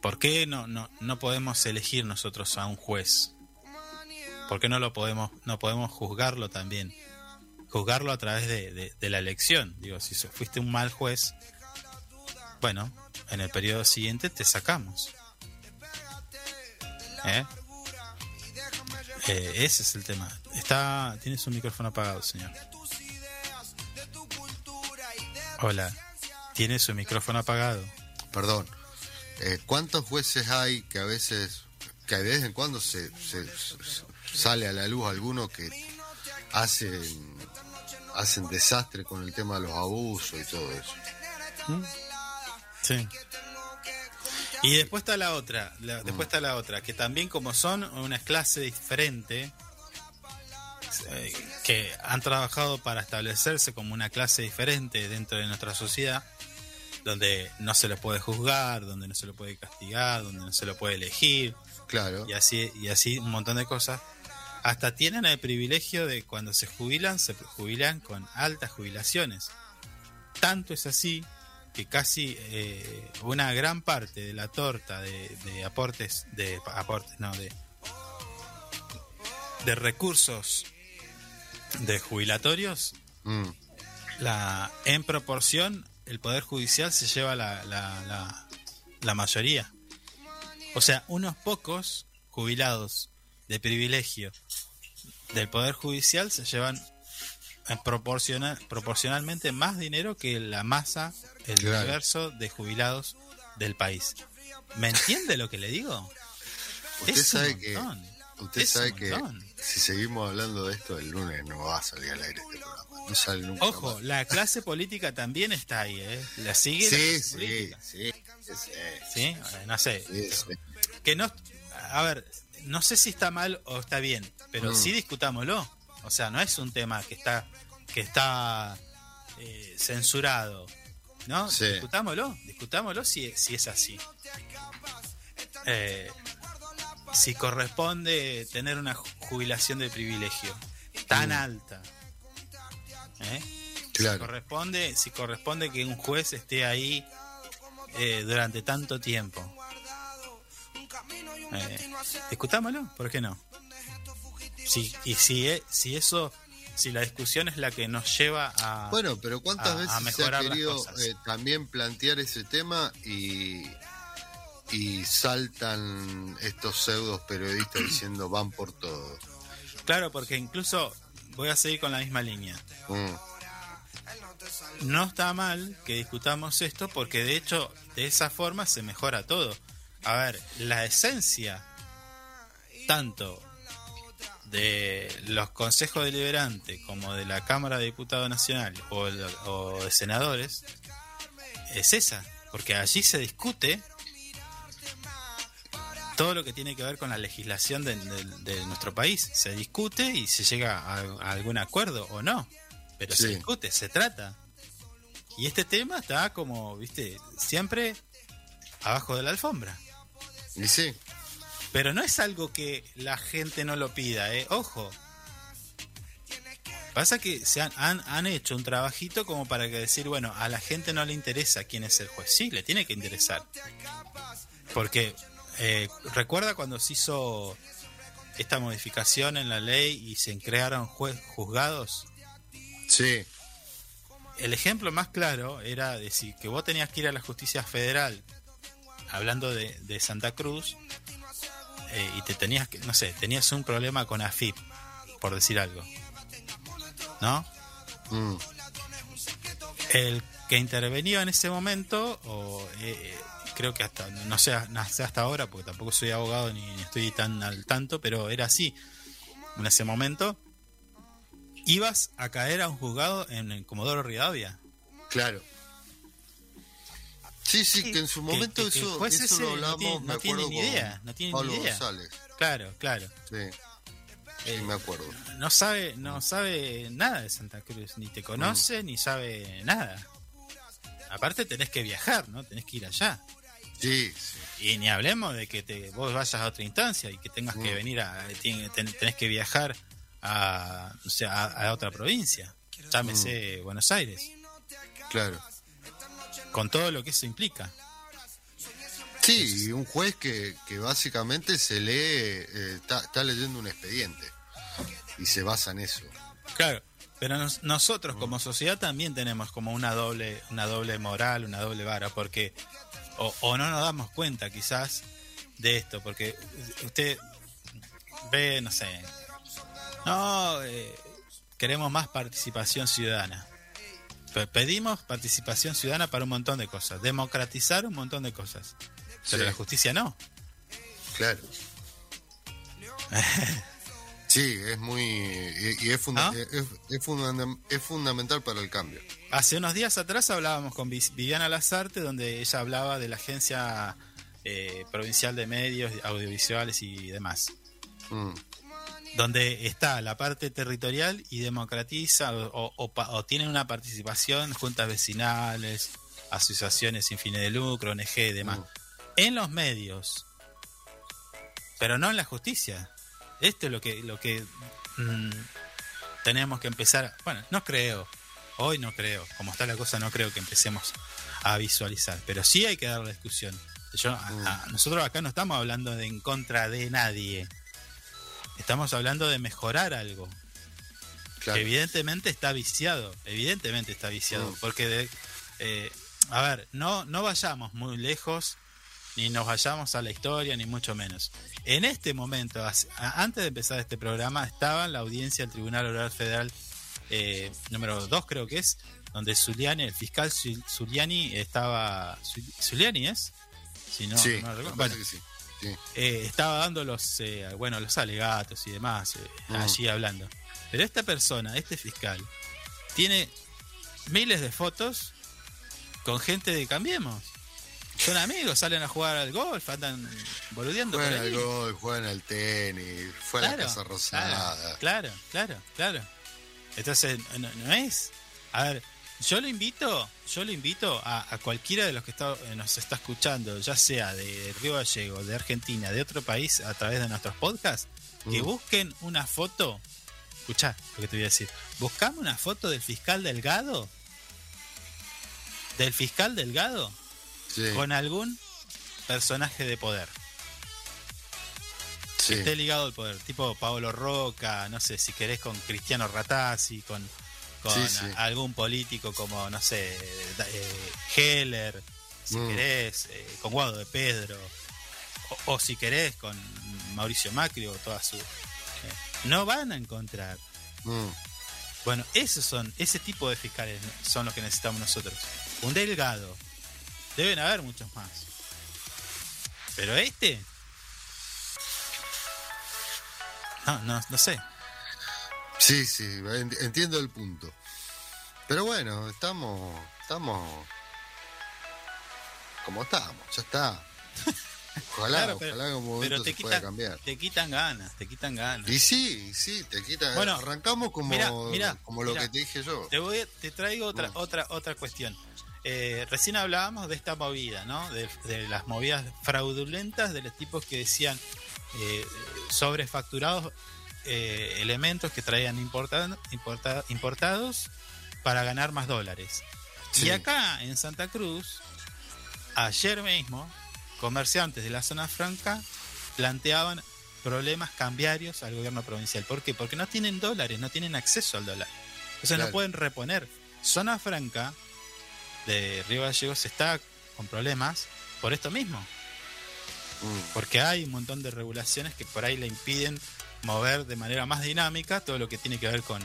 ¿Por qué no, no, no podemos elegir nosotros a un juez? ¿Por qué no lo podemos, no podemos juzgarlo también? Juzgarlo a través de, de- la elección. Digo, si fuiste un mal juez, bueno, en el periodo siguiente te sacamos. ¿Eh? Eh, ese es el tema. Está, tiene su micrófono apagado, señor. Hola. Tiene su micrófono apagado. Perdón. Eh, ¿Cuántos jueces hay que a veces, que de vez en cuando se- sale a la luz alguno que hacen, hacen desastre con el tema de los abusos y todo eso? Sí. Y después está la otra, la- después está la otra, que también como son una clase diferente, eh, que han trabajado para establecerse como una clase diferente dentro de nuestra sociedad, donde no se le puede juzgar, donde no se le puede castigar, donde no se lo puede elegir, Claro. y así, y así un montón de cosas. Hasta tienen el privilegio de cuando se jubilan, se jubilan con altas jubilaciones. Tanto es así que casi eh, una gran parte de la torta de, de aportes, de aportes, no, de, de recursos de jubilatorios, Mm, la, en proporción, el Poder Judicial se lleva la, la, la, la mayoría. O sea, unos pocos jubilados de privilegio del Poder Judicial se llevan en proporcional, proporcionalmente más dinero que la masa, el Claro. universo de jubilados del país. ¿Me entiende lo que le digo? Usted Es un sabe que, usted Es sabe que si seguimos hablando de esto el lunes no va a salir al aire este programa. No sale nunca. Ojo, más. la clase política también está ahí, ¿eh? La sigue Sí, sí, sí, sí. Eh, No sé. sí, sí. Que no. A ver, no sé si está mal o está bien, pero Mm. sí discutámoslo. O sea, no es un tema que está que está eh, censurado. ¿No? Sí. Discutámoslo, discutámoslo si, si es así. Eh, si corresponde tener una ju- jubilación de privilegio tan Mm. alta. ¿eh? Si corresponde, si corresponde que un juez esté ahí eh, durante tanto tiempo. Eh, discutámoslo, ¿por qué no? Si, y si, e- si eso, si la discusión es la que nos lleva a... Bueno, pero ¿cuántas a- a veces se ha querido eh, también plantear ese tema y, y saltan estos pseudos periodistas diciendo van por todo? Claro, porque incluso voy a seguir con la misma línea. Mm, No está mal que discutamos esto porque de hecho de esa forma se mejora todo. A ver, la esencia tanto de los consejos deliberantes como de la Cámara de Diputados Nacional o, o de senadores es esa, porque allí se discute todo lo que tiene que ver con la legislación de, de- de nuestro país. Se discute y se llega a, a algún acuerdo o no, pero se discute, se trata. Y este tema está como, viste, siempre abajo de la alfombra. Y sí, Pero no es algo que la gente no lo pida, ¿eh? Ojo. Pasa que se han, han, han hecho un trabajito como para que decir, bueno, a la gente no le interesa quién es el juez. Sí, le tiene que interesar. Porque eh, recuerda cuando se hizo esta modificación en la ley y se crearon juez, juzgados. sí, El ejemplo más claro era decir que vos tenías que ir a la justicia federal, hablando de, de Santa Cruz, eh, y te tenías que, no sé, tenías un problema con AFIP, por decir algo. ¿No? mm, El que intervenía en ese momento, o eh, eh, creo que hasta, no sé, no sé hasta ahora, porque tampoco soy abogado ni, ni estoy tan al tanto, pero era así. En ese momento, ibas a caer a un juzgado en, en Comodoro Rivadavia. claro. Sí, sí, que en su momento que- que el eso, juez eso lo no hablamos, tiene- me no tiene acuerdo ni idea, no tiene ni idea. González. Claro, claro. Sí, sí, Eh, me acuerdo. no sabe, no sabe nada de Santa Cruz, ni te conoce, ni sabe nada. Aparte tenés que viajar, ¿no? Tenés que ir allá. Sí, sí. Y ni hablemos de que te, vos vayas a otra instancia y que tengas que Mm. venir a, ten- tenés que viajar a, o sea, a, a otra provincia, llámese Buenos Aires, Claro. Con todo lo que eso implica. Sí, un juez que, que básicamente se lee, eh, está, está leyendo un expediente y se basa en eso. Claro, pero nos- nosotros Mm. como sociedad también tenemos como una doble, una doble moral, una doble vara, porque o, o no nos damos cuenta quizás de esto, porque usted ve, no sé, no eh, queremos más participación ciudadana. Pe- Pedimos participación ciudadana para un montón de cosas, democratizar un montón de cosas, pero Sí. la justicia no. Claro. <laughs> Sí, es muy. Y, y es, funda- ¿Ah? es, es fundam- es fundamental para el cambio. Hace unos días atrás hablábamos con Viviana Lazarte, donde ella hablaba de la Agencia eh, Provincial de Medios Audiovisuales y demás, Mm, donde está la parte territorial y democratiza o, o o tiene una participación, juntas vecinales, asociaciones sin fines de lucro, ONG y demás, Mm. en los medios, pero no en la justicia. Esto es lo que, lo que mm, tenemos que empezar, bueno, no creo, hoy no creo, como está la cosa no creo que empecemos a visualizar, pero sí hay que dar la discusión. Yo, a- Mm. a- nosotros acá no estamos hablando de en contra de nadie, estamos hablando de mejorar algo claro. que evidentemente está viciado, evidentemente está viciado, Mm. porque de- eh, a ver, no, no vayamos muy lejos, ni nos vayamos a la historia, ni mucho menos. En este momento, antes de empezar este programa, estaba en la audiencia del Tribunal Oral Federal eh, número 2, creo que es, donde Zuliani, el fiscal Zul- Zuliani estaba... Zul- ¿Zuliani es? Si no, sí, no recuerdo. parece Bueno, que sí. Sí. eh, estaba dando los eh, bueno los alegatos y demás eh, Mm. allí hablando pero esta persona este fiscal tiene miles de fotos con gente de Cambiemos son amigos salen a jugar al golf andan boludeando por Juegan ahí. al gol, juegan al tenis, fue a la Casa Rosada. Claro, claro, claro. Entonces, no, no es. A ver, yo lo invito, yo lo invito a, a cualquiera de los que está, eh, nos está escuchando, ya sea de Río Gallego, de Argentina, de otro país, a través de nuestros podcasts, que Mm. busquen una foto. Escuchá lo que te voy a decir. Buscame una foto del fiscal Delgado. Del fiscal Delgado Sí, con algún personaje de poder. sí. esté ligado al poder, tipo Paolo Roca, no sé, si querés con Cristiano Ratazzi, con, con Sí, sí. a- algún político como, no sé, eh, Heller, si Mm. querés, eh, con Guado de Pedro, o, o si querés con Mauricio Macri o toda su... eh, no van a encontrar. Mm, Bueno, esos son, ese tipo de fiscales son los que necesitamos nosotros. Un delgado. Deben haber muchos más. Pero este. No, no, no sé. Sí, sí, en- entiendo el punto. Pero bueno, estamos, estamos como estamos, ya está. <laughs> Ojalá, Claro, pero- ojalá en momento Pero te se pueda quitan, cambiar. te quitan ganas, te quitan ganas. Y sí, sí, te quita. Bueno, arrancamos como, mira, como lo que te dije yo. Te voy, te traigo otra, otra, otra cuestión. eh, recién hablábamos de esta movida, ¿no? De, de las movidas fraudulentas de los tipos que decían eh, sobrefacturados eh, elementos que traían importa- importa- importados para ganar más dólares. Y acá en Santa Cruz, ayer mismo, comerciantes de la zona franca planteaban problemas cambiarios al gobierno provincial. ¿Por qué? Porque no tienen dólares, no tienen acceso al dólar. Entonces no Claro. pueden reponer. Zona franca de Río Gallegos está con problemas por esto mismo. Mm, Porque hay un montón de regulaciones que por ahí le impiden mover de manera más dinámica todo lo que tiene que ver con,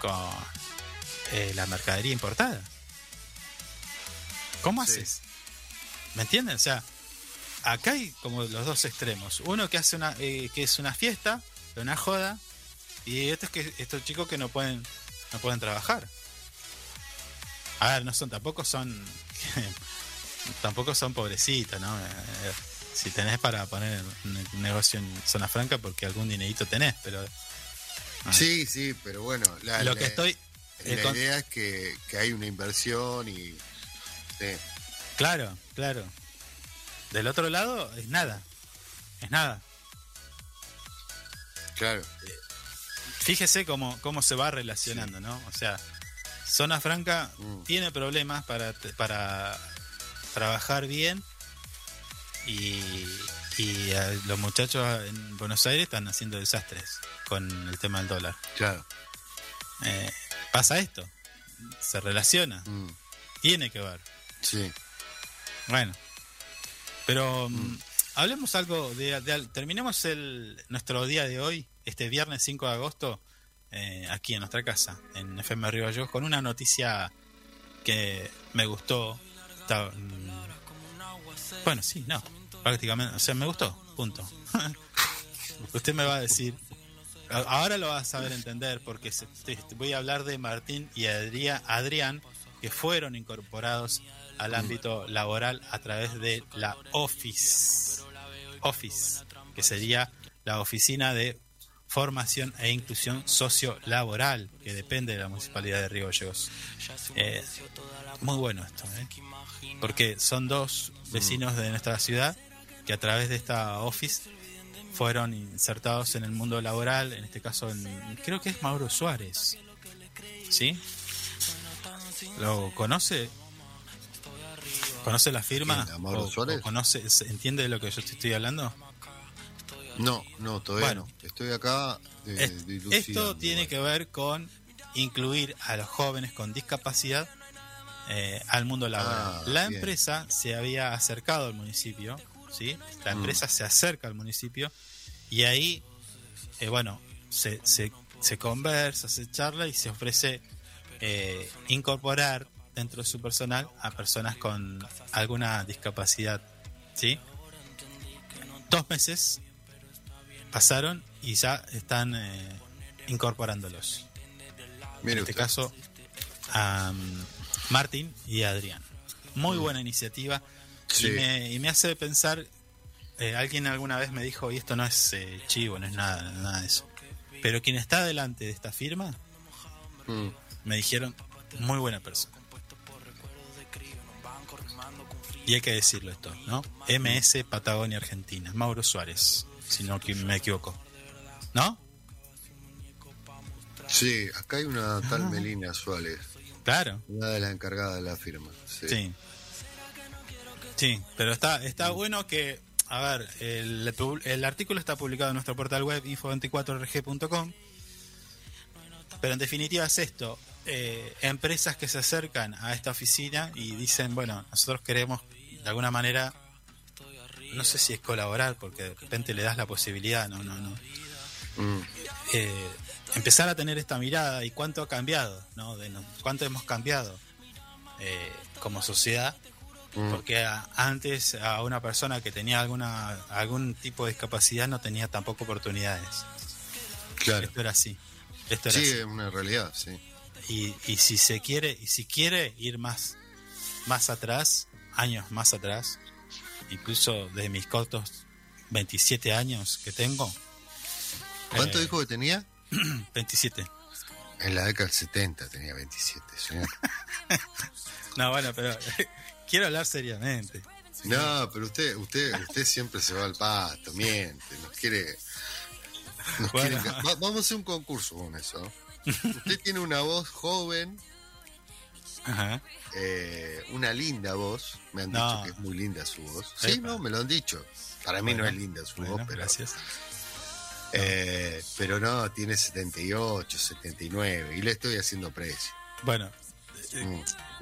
con eh, la mercadería importada. ¿Cómo Sí. haces? ¿Me entienden? O sea, acá hay como los dos extremos. Uno que hace una, eh, que es una fiesta, una joda, y estos que estos chicos que no pueden, no pueden trabajar. A ver, no son, tampoco son, <laughs> tampoco son pobrecitos, ¿no? Eh, si tenés para poner un negocio en zona franca, porque algún dinerito tenés, pero Ah. Sí, sí, pero bueno, la, lo la- que estoy, la eh, con- idea es que, que hay una inversión y... sí, claro, claro. Del otro lado es nada, es nada. claro. Fíjese cómo, cómo se va relacionando, ¿no? O sea, zona franca Mm. tiene problemas para, para trabajar bien y, y eh, los muchachos en Buenos Aires están haciendo desastres con el tema del dólar. Claro. Eh, pasa esto, se relaciona, Mm, tiene que ver. sí. Bueno, pero mm, hablemos algo de, de- terminemos el nuestro día de hoy, este viernes 5 de agosto, eh, aquí en nuestra casa, en FM Río con una noticia que me gustó. Está, mm, bueno, sí, no, prácticamente, o sea, me gustó, punto. <laughs> Usted me va a decir, ahora lo va a saber entender porque voy a hablar de Martín y Adrián que fueron incorporados al ámbito laboral a través de la Office. Office, que sería la Oficina de Formación e Inclusión Sociolaboral, que depende de la Municipalidad de Río Gallegos. Eh, muy bueno esto, ¿eh? porque son dos vecinos de nuestra ciudad que a través de esta Office fueron insertados en el mundo laboral, en este caso en- creo que es Mauro Suárez. ¿Sí? ¿Lo conoce? ¿Conoce la firma? ¿Quién, a Mauro ¿O- Suárez? o conoce, ¿Entiende de lo que yo te estoy hablando? No, no, todavía Bueno. no. Estoy acá de, Es- dilucidando, esto tiene bueno. que ver con incluir a los jóvenes con discapacidad eh, al mundo laboral. Ah, la bien. empresa se había acercado al municipio, ¿sí? La Mm. empresa se acerca al municipio y ahí, eh, bueno, se, se, se conversa, se charla y se ofrece eh, incorporar dentro de su personal a personas con alguna discapacidad, ¿sí? Dos meses pasaron y ya están eh, incorporándolos. Mire en este usted. caso, a um, Martín y a Adrián. Muy buena iniciativa Sí. y, me, y me hace pensar, eh, alguien alguna vez me dijo, y esto no es eh, chivo, no es nada, nada de eso, pero quien está delante de esta firma, Mm, me dijeron, muy buena persona. Y hay que decirlo esto, ¿no? MS Patagonia Argentina, Mauro Suárez, si no me equivoco. ¿No? Sí, acá hay una tal Melina Suárez, Claro. una de las encargadas de la firma. Sí. Sí. Sí, pero está, está bueno que, a ver, el, el artículo está publicado en nuestro portal web info24rg.com, pero en definitiva es esto, eh, empresas que se acercan a esta oficina y dicen, bueno, nosotros queremos de alguna manera, no sé si es colaborar, porque de repente le das la posibilidad, no, no, no. Mm, Eh, empezar a tener esta mirada y cuánto ha cambiado, ¿no? De no- cuánto hemos cambiado eh, como sociedad mm, porque a- antes a una persona que tenía alguna algún tipo de discapacidad no tenía tampoco oportunidades. claro. Esto era así. Esto era Sí, así. es una realidad, sí. Y, y si se quiere y si quiere ir más más atrás, años más atrás, incluso de mis cortos 27 años que tengo. ¿Cuánto eh, dijo que tenía? <clears throat> 27. En la década del 70 tenía 27, señor. <laughs> No, bueno, pero quiero hablar seriamente. No, pero usted, usted, usted siempre se va al pasto, miente, nos quiere. nos Bueno. quiere Va- vamos a hacer un concurso con eso. Usted tiene una voz joven, Ajá. eh, una linda voz. Me han No. dicho que es muy linda su voz. Sí, Epa. no, me lo han dicho. Para mí no es linda su Bueno, voz, pero. gracias. eh, pero no, tiene 78, 79. Y le estoy haciendo precio. Bueno, eh, Mm.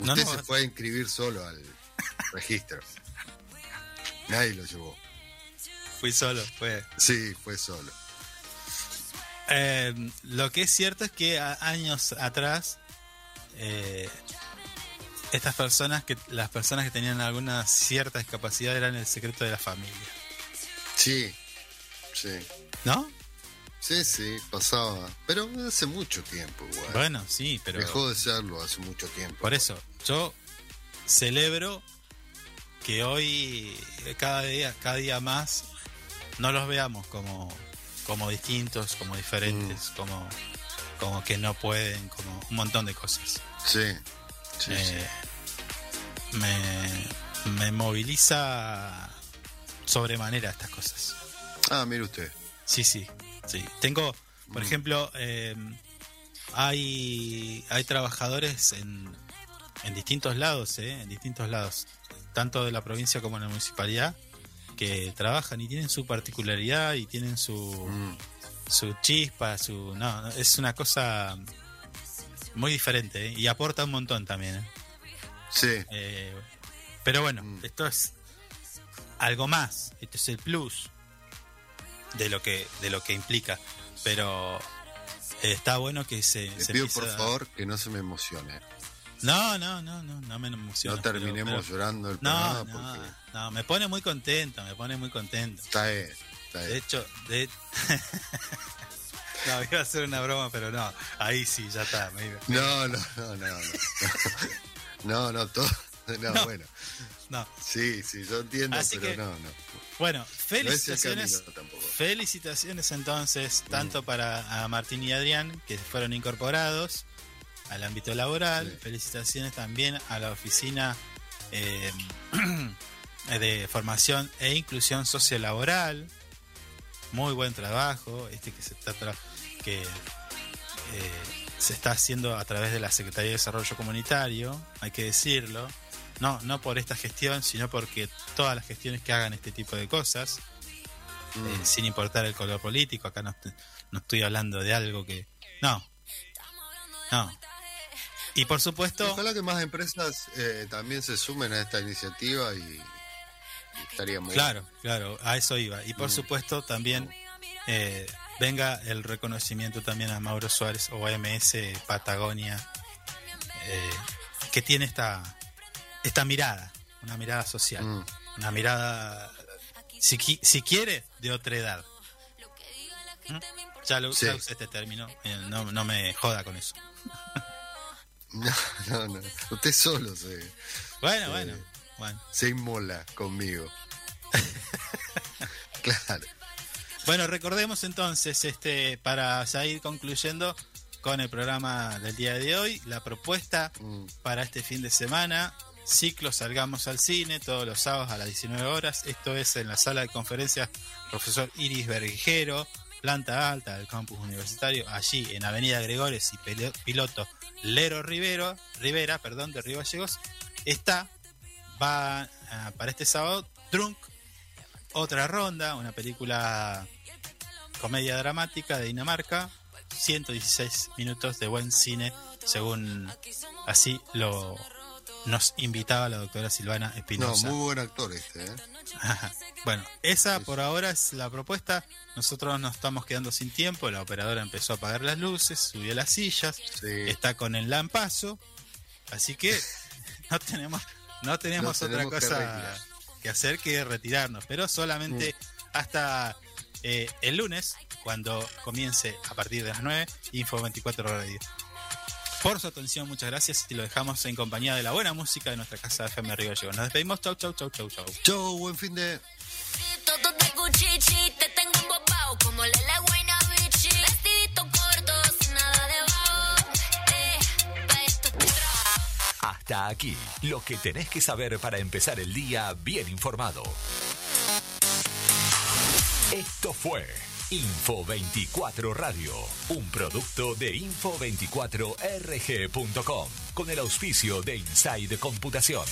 no, Usted no, se a inscribir solo al registro. Nadie lo llevó. fui solo, fue. Sí, fue solo. Eh, lo que es cierto es que a- años atrás, eh, estas personas, que las personas que tenían alguna cierta discapacidad eran el secreto de la familia. Sí, sí. ¿No? Sí, sí, pasaba. Pero hace mucho tiempo, igual. Bueno, sí, pero Dejó de serlo hace mucho tiempo. por eso yo celebro que hoy cada día, cada día más no los veamos como, como distintos, como diferentes, Mm. como, como que no pueden, como un montón de cosas. Sí, sí, Eh, me, me moviliza sobremanera estas cosas. sí. Ah, mire usted. Sí, sí, sí. Tengo, por Mm. ejemplo, eh, hay, hay trabajadores en, en distintos lados, eh, en distintos lados, tanto de la provincia como en la municipalidad, que trabajan y tienen su particularidad y tienen su, Mm, su chispa, su... No, es una cosa muy diferente eh, y aporta un montón también. eh. Sí, Eh, pero bueno, Mm. esto es algo más. Esto es el plus de lo que de lo que implica. Pero está bueno que se, le se pido por a- favor que no se me emocione. No, no, no, no, no me emociona. no pero- terminemos pero- llorando el No, programa no, porque no, me pone muy contento, me pone muy contento. está bien, está De bien. hecho, de... <laughs> no, iba a hacer una broma, pero no. Ahí sí, ya está. me iba- No, no, no, no, no. No, no, todo. <laughs> No, No. bueno. No. Sí, sí, yo entiendo, Así pero que- no, no. Bueno, No es el felicitaciones. camino tampoco. Felicitaciones entonces, tanto para a Martín y Adrián, que fueron incorporados al ámbito laboral. Sí. Felicitaciones también a la oficina eh, <clears throat> de formación e inclusión sociolaboral. Muy buen trabajo, este que se está tra- que eh, se está haciendo a través de la Secretaría de Desarrollo Comunitario, hay que decirlo. No, no por esta gestión, sino porque todas las gestiones que hagan este tipo de cosas, Mm. eh, sin importar el color político. Acá no, no estoy hablando de algo que. No. No. Y por supuesto. Ojalá que más empresas eh, también se sumen a esta iniciativa y, y estaría muy Claro, claro, a eso iba. Y por Mm. supuesto también eh, venga el reconocimiento también a Mauro Suárez o a MS Patagonia, eh, que tiene esta, esta mirada, una mirada social, Mm. una mirada, si, si quiere, de otra edad. ¿Mm? Ya lo Sí. usé este término, eh, no, no me joda con eso. <laughs> No, <laughs> no, no. Usted solo se, Bueno, bueno, bueno. se inmola conmigo. <laughs> claro. Bueno, recordemos entonces, este, para ya ir concluyendo con el programa del día de hoy, la propuesta Mm. para este fin de semana, ciclo Salgamos al Cine, todos los sábados a las 19 horas. Esto es en la sala de conferencias Profesor Iris Berguijero, planta alta del campus universitario, allí en Avenida Gregores y Pilo- Piloto Lero Rivero, Rivera, perdón, de Río Gallegos. Está, va ah, para este sábado, Drunk, otra ronda, una película comedia dramática de Dinamarca, 116 minutos de buen cine, según así lo nos invitaba la doctora Silvana No, Espinosa. muy buen actor este, ¿eh? Bueno, esa por ahora es la propuesta. Nosotros nos estamos quedando sin tiempo. La operadora empezó a apagar las luces, subió las sillas, Sí. está con el lampazo. Así que <laughs> no tenemos, no tenemos No otra tenemos cosa que hacer que retirarnos. Pero solamente hasta eh, el lunes, cuando comience a partir de las 9, Info 24 Radio por su atención, muchas gracias y lo dejamos en compañía de la buena música de nuestra casa FM Río Llego. Nos despedimos, chau, chau, chau, chau, chau. Chau, buen fin de... Hasta aquí, lo que tenés que saber para empezar el día bien informado. Esto fue... Info 24 Radio, un producto de info24rg.com, con el auspicio de Inside Computación.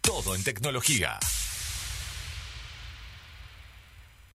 Todo en tecnología.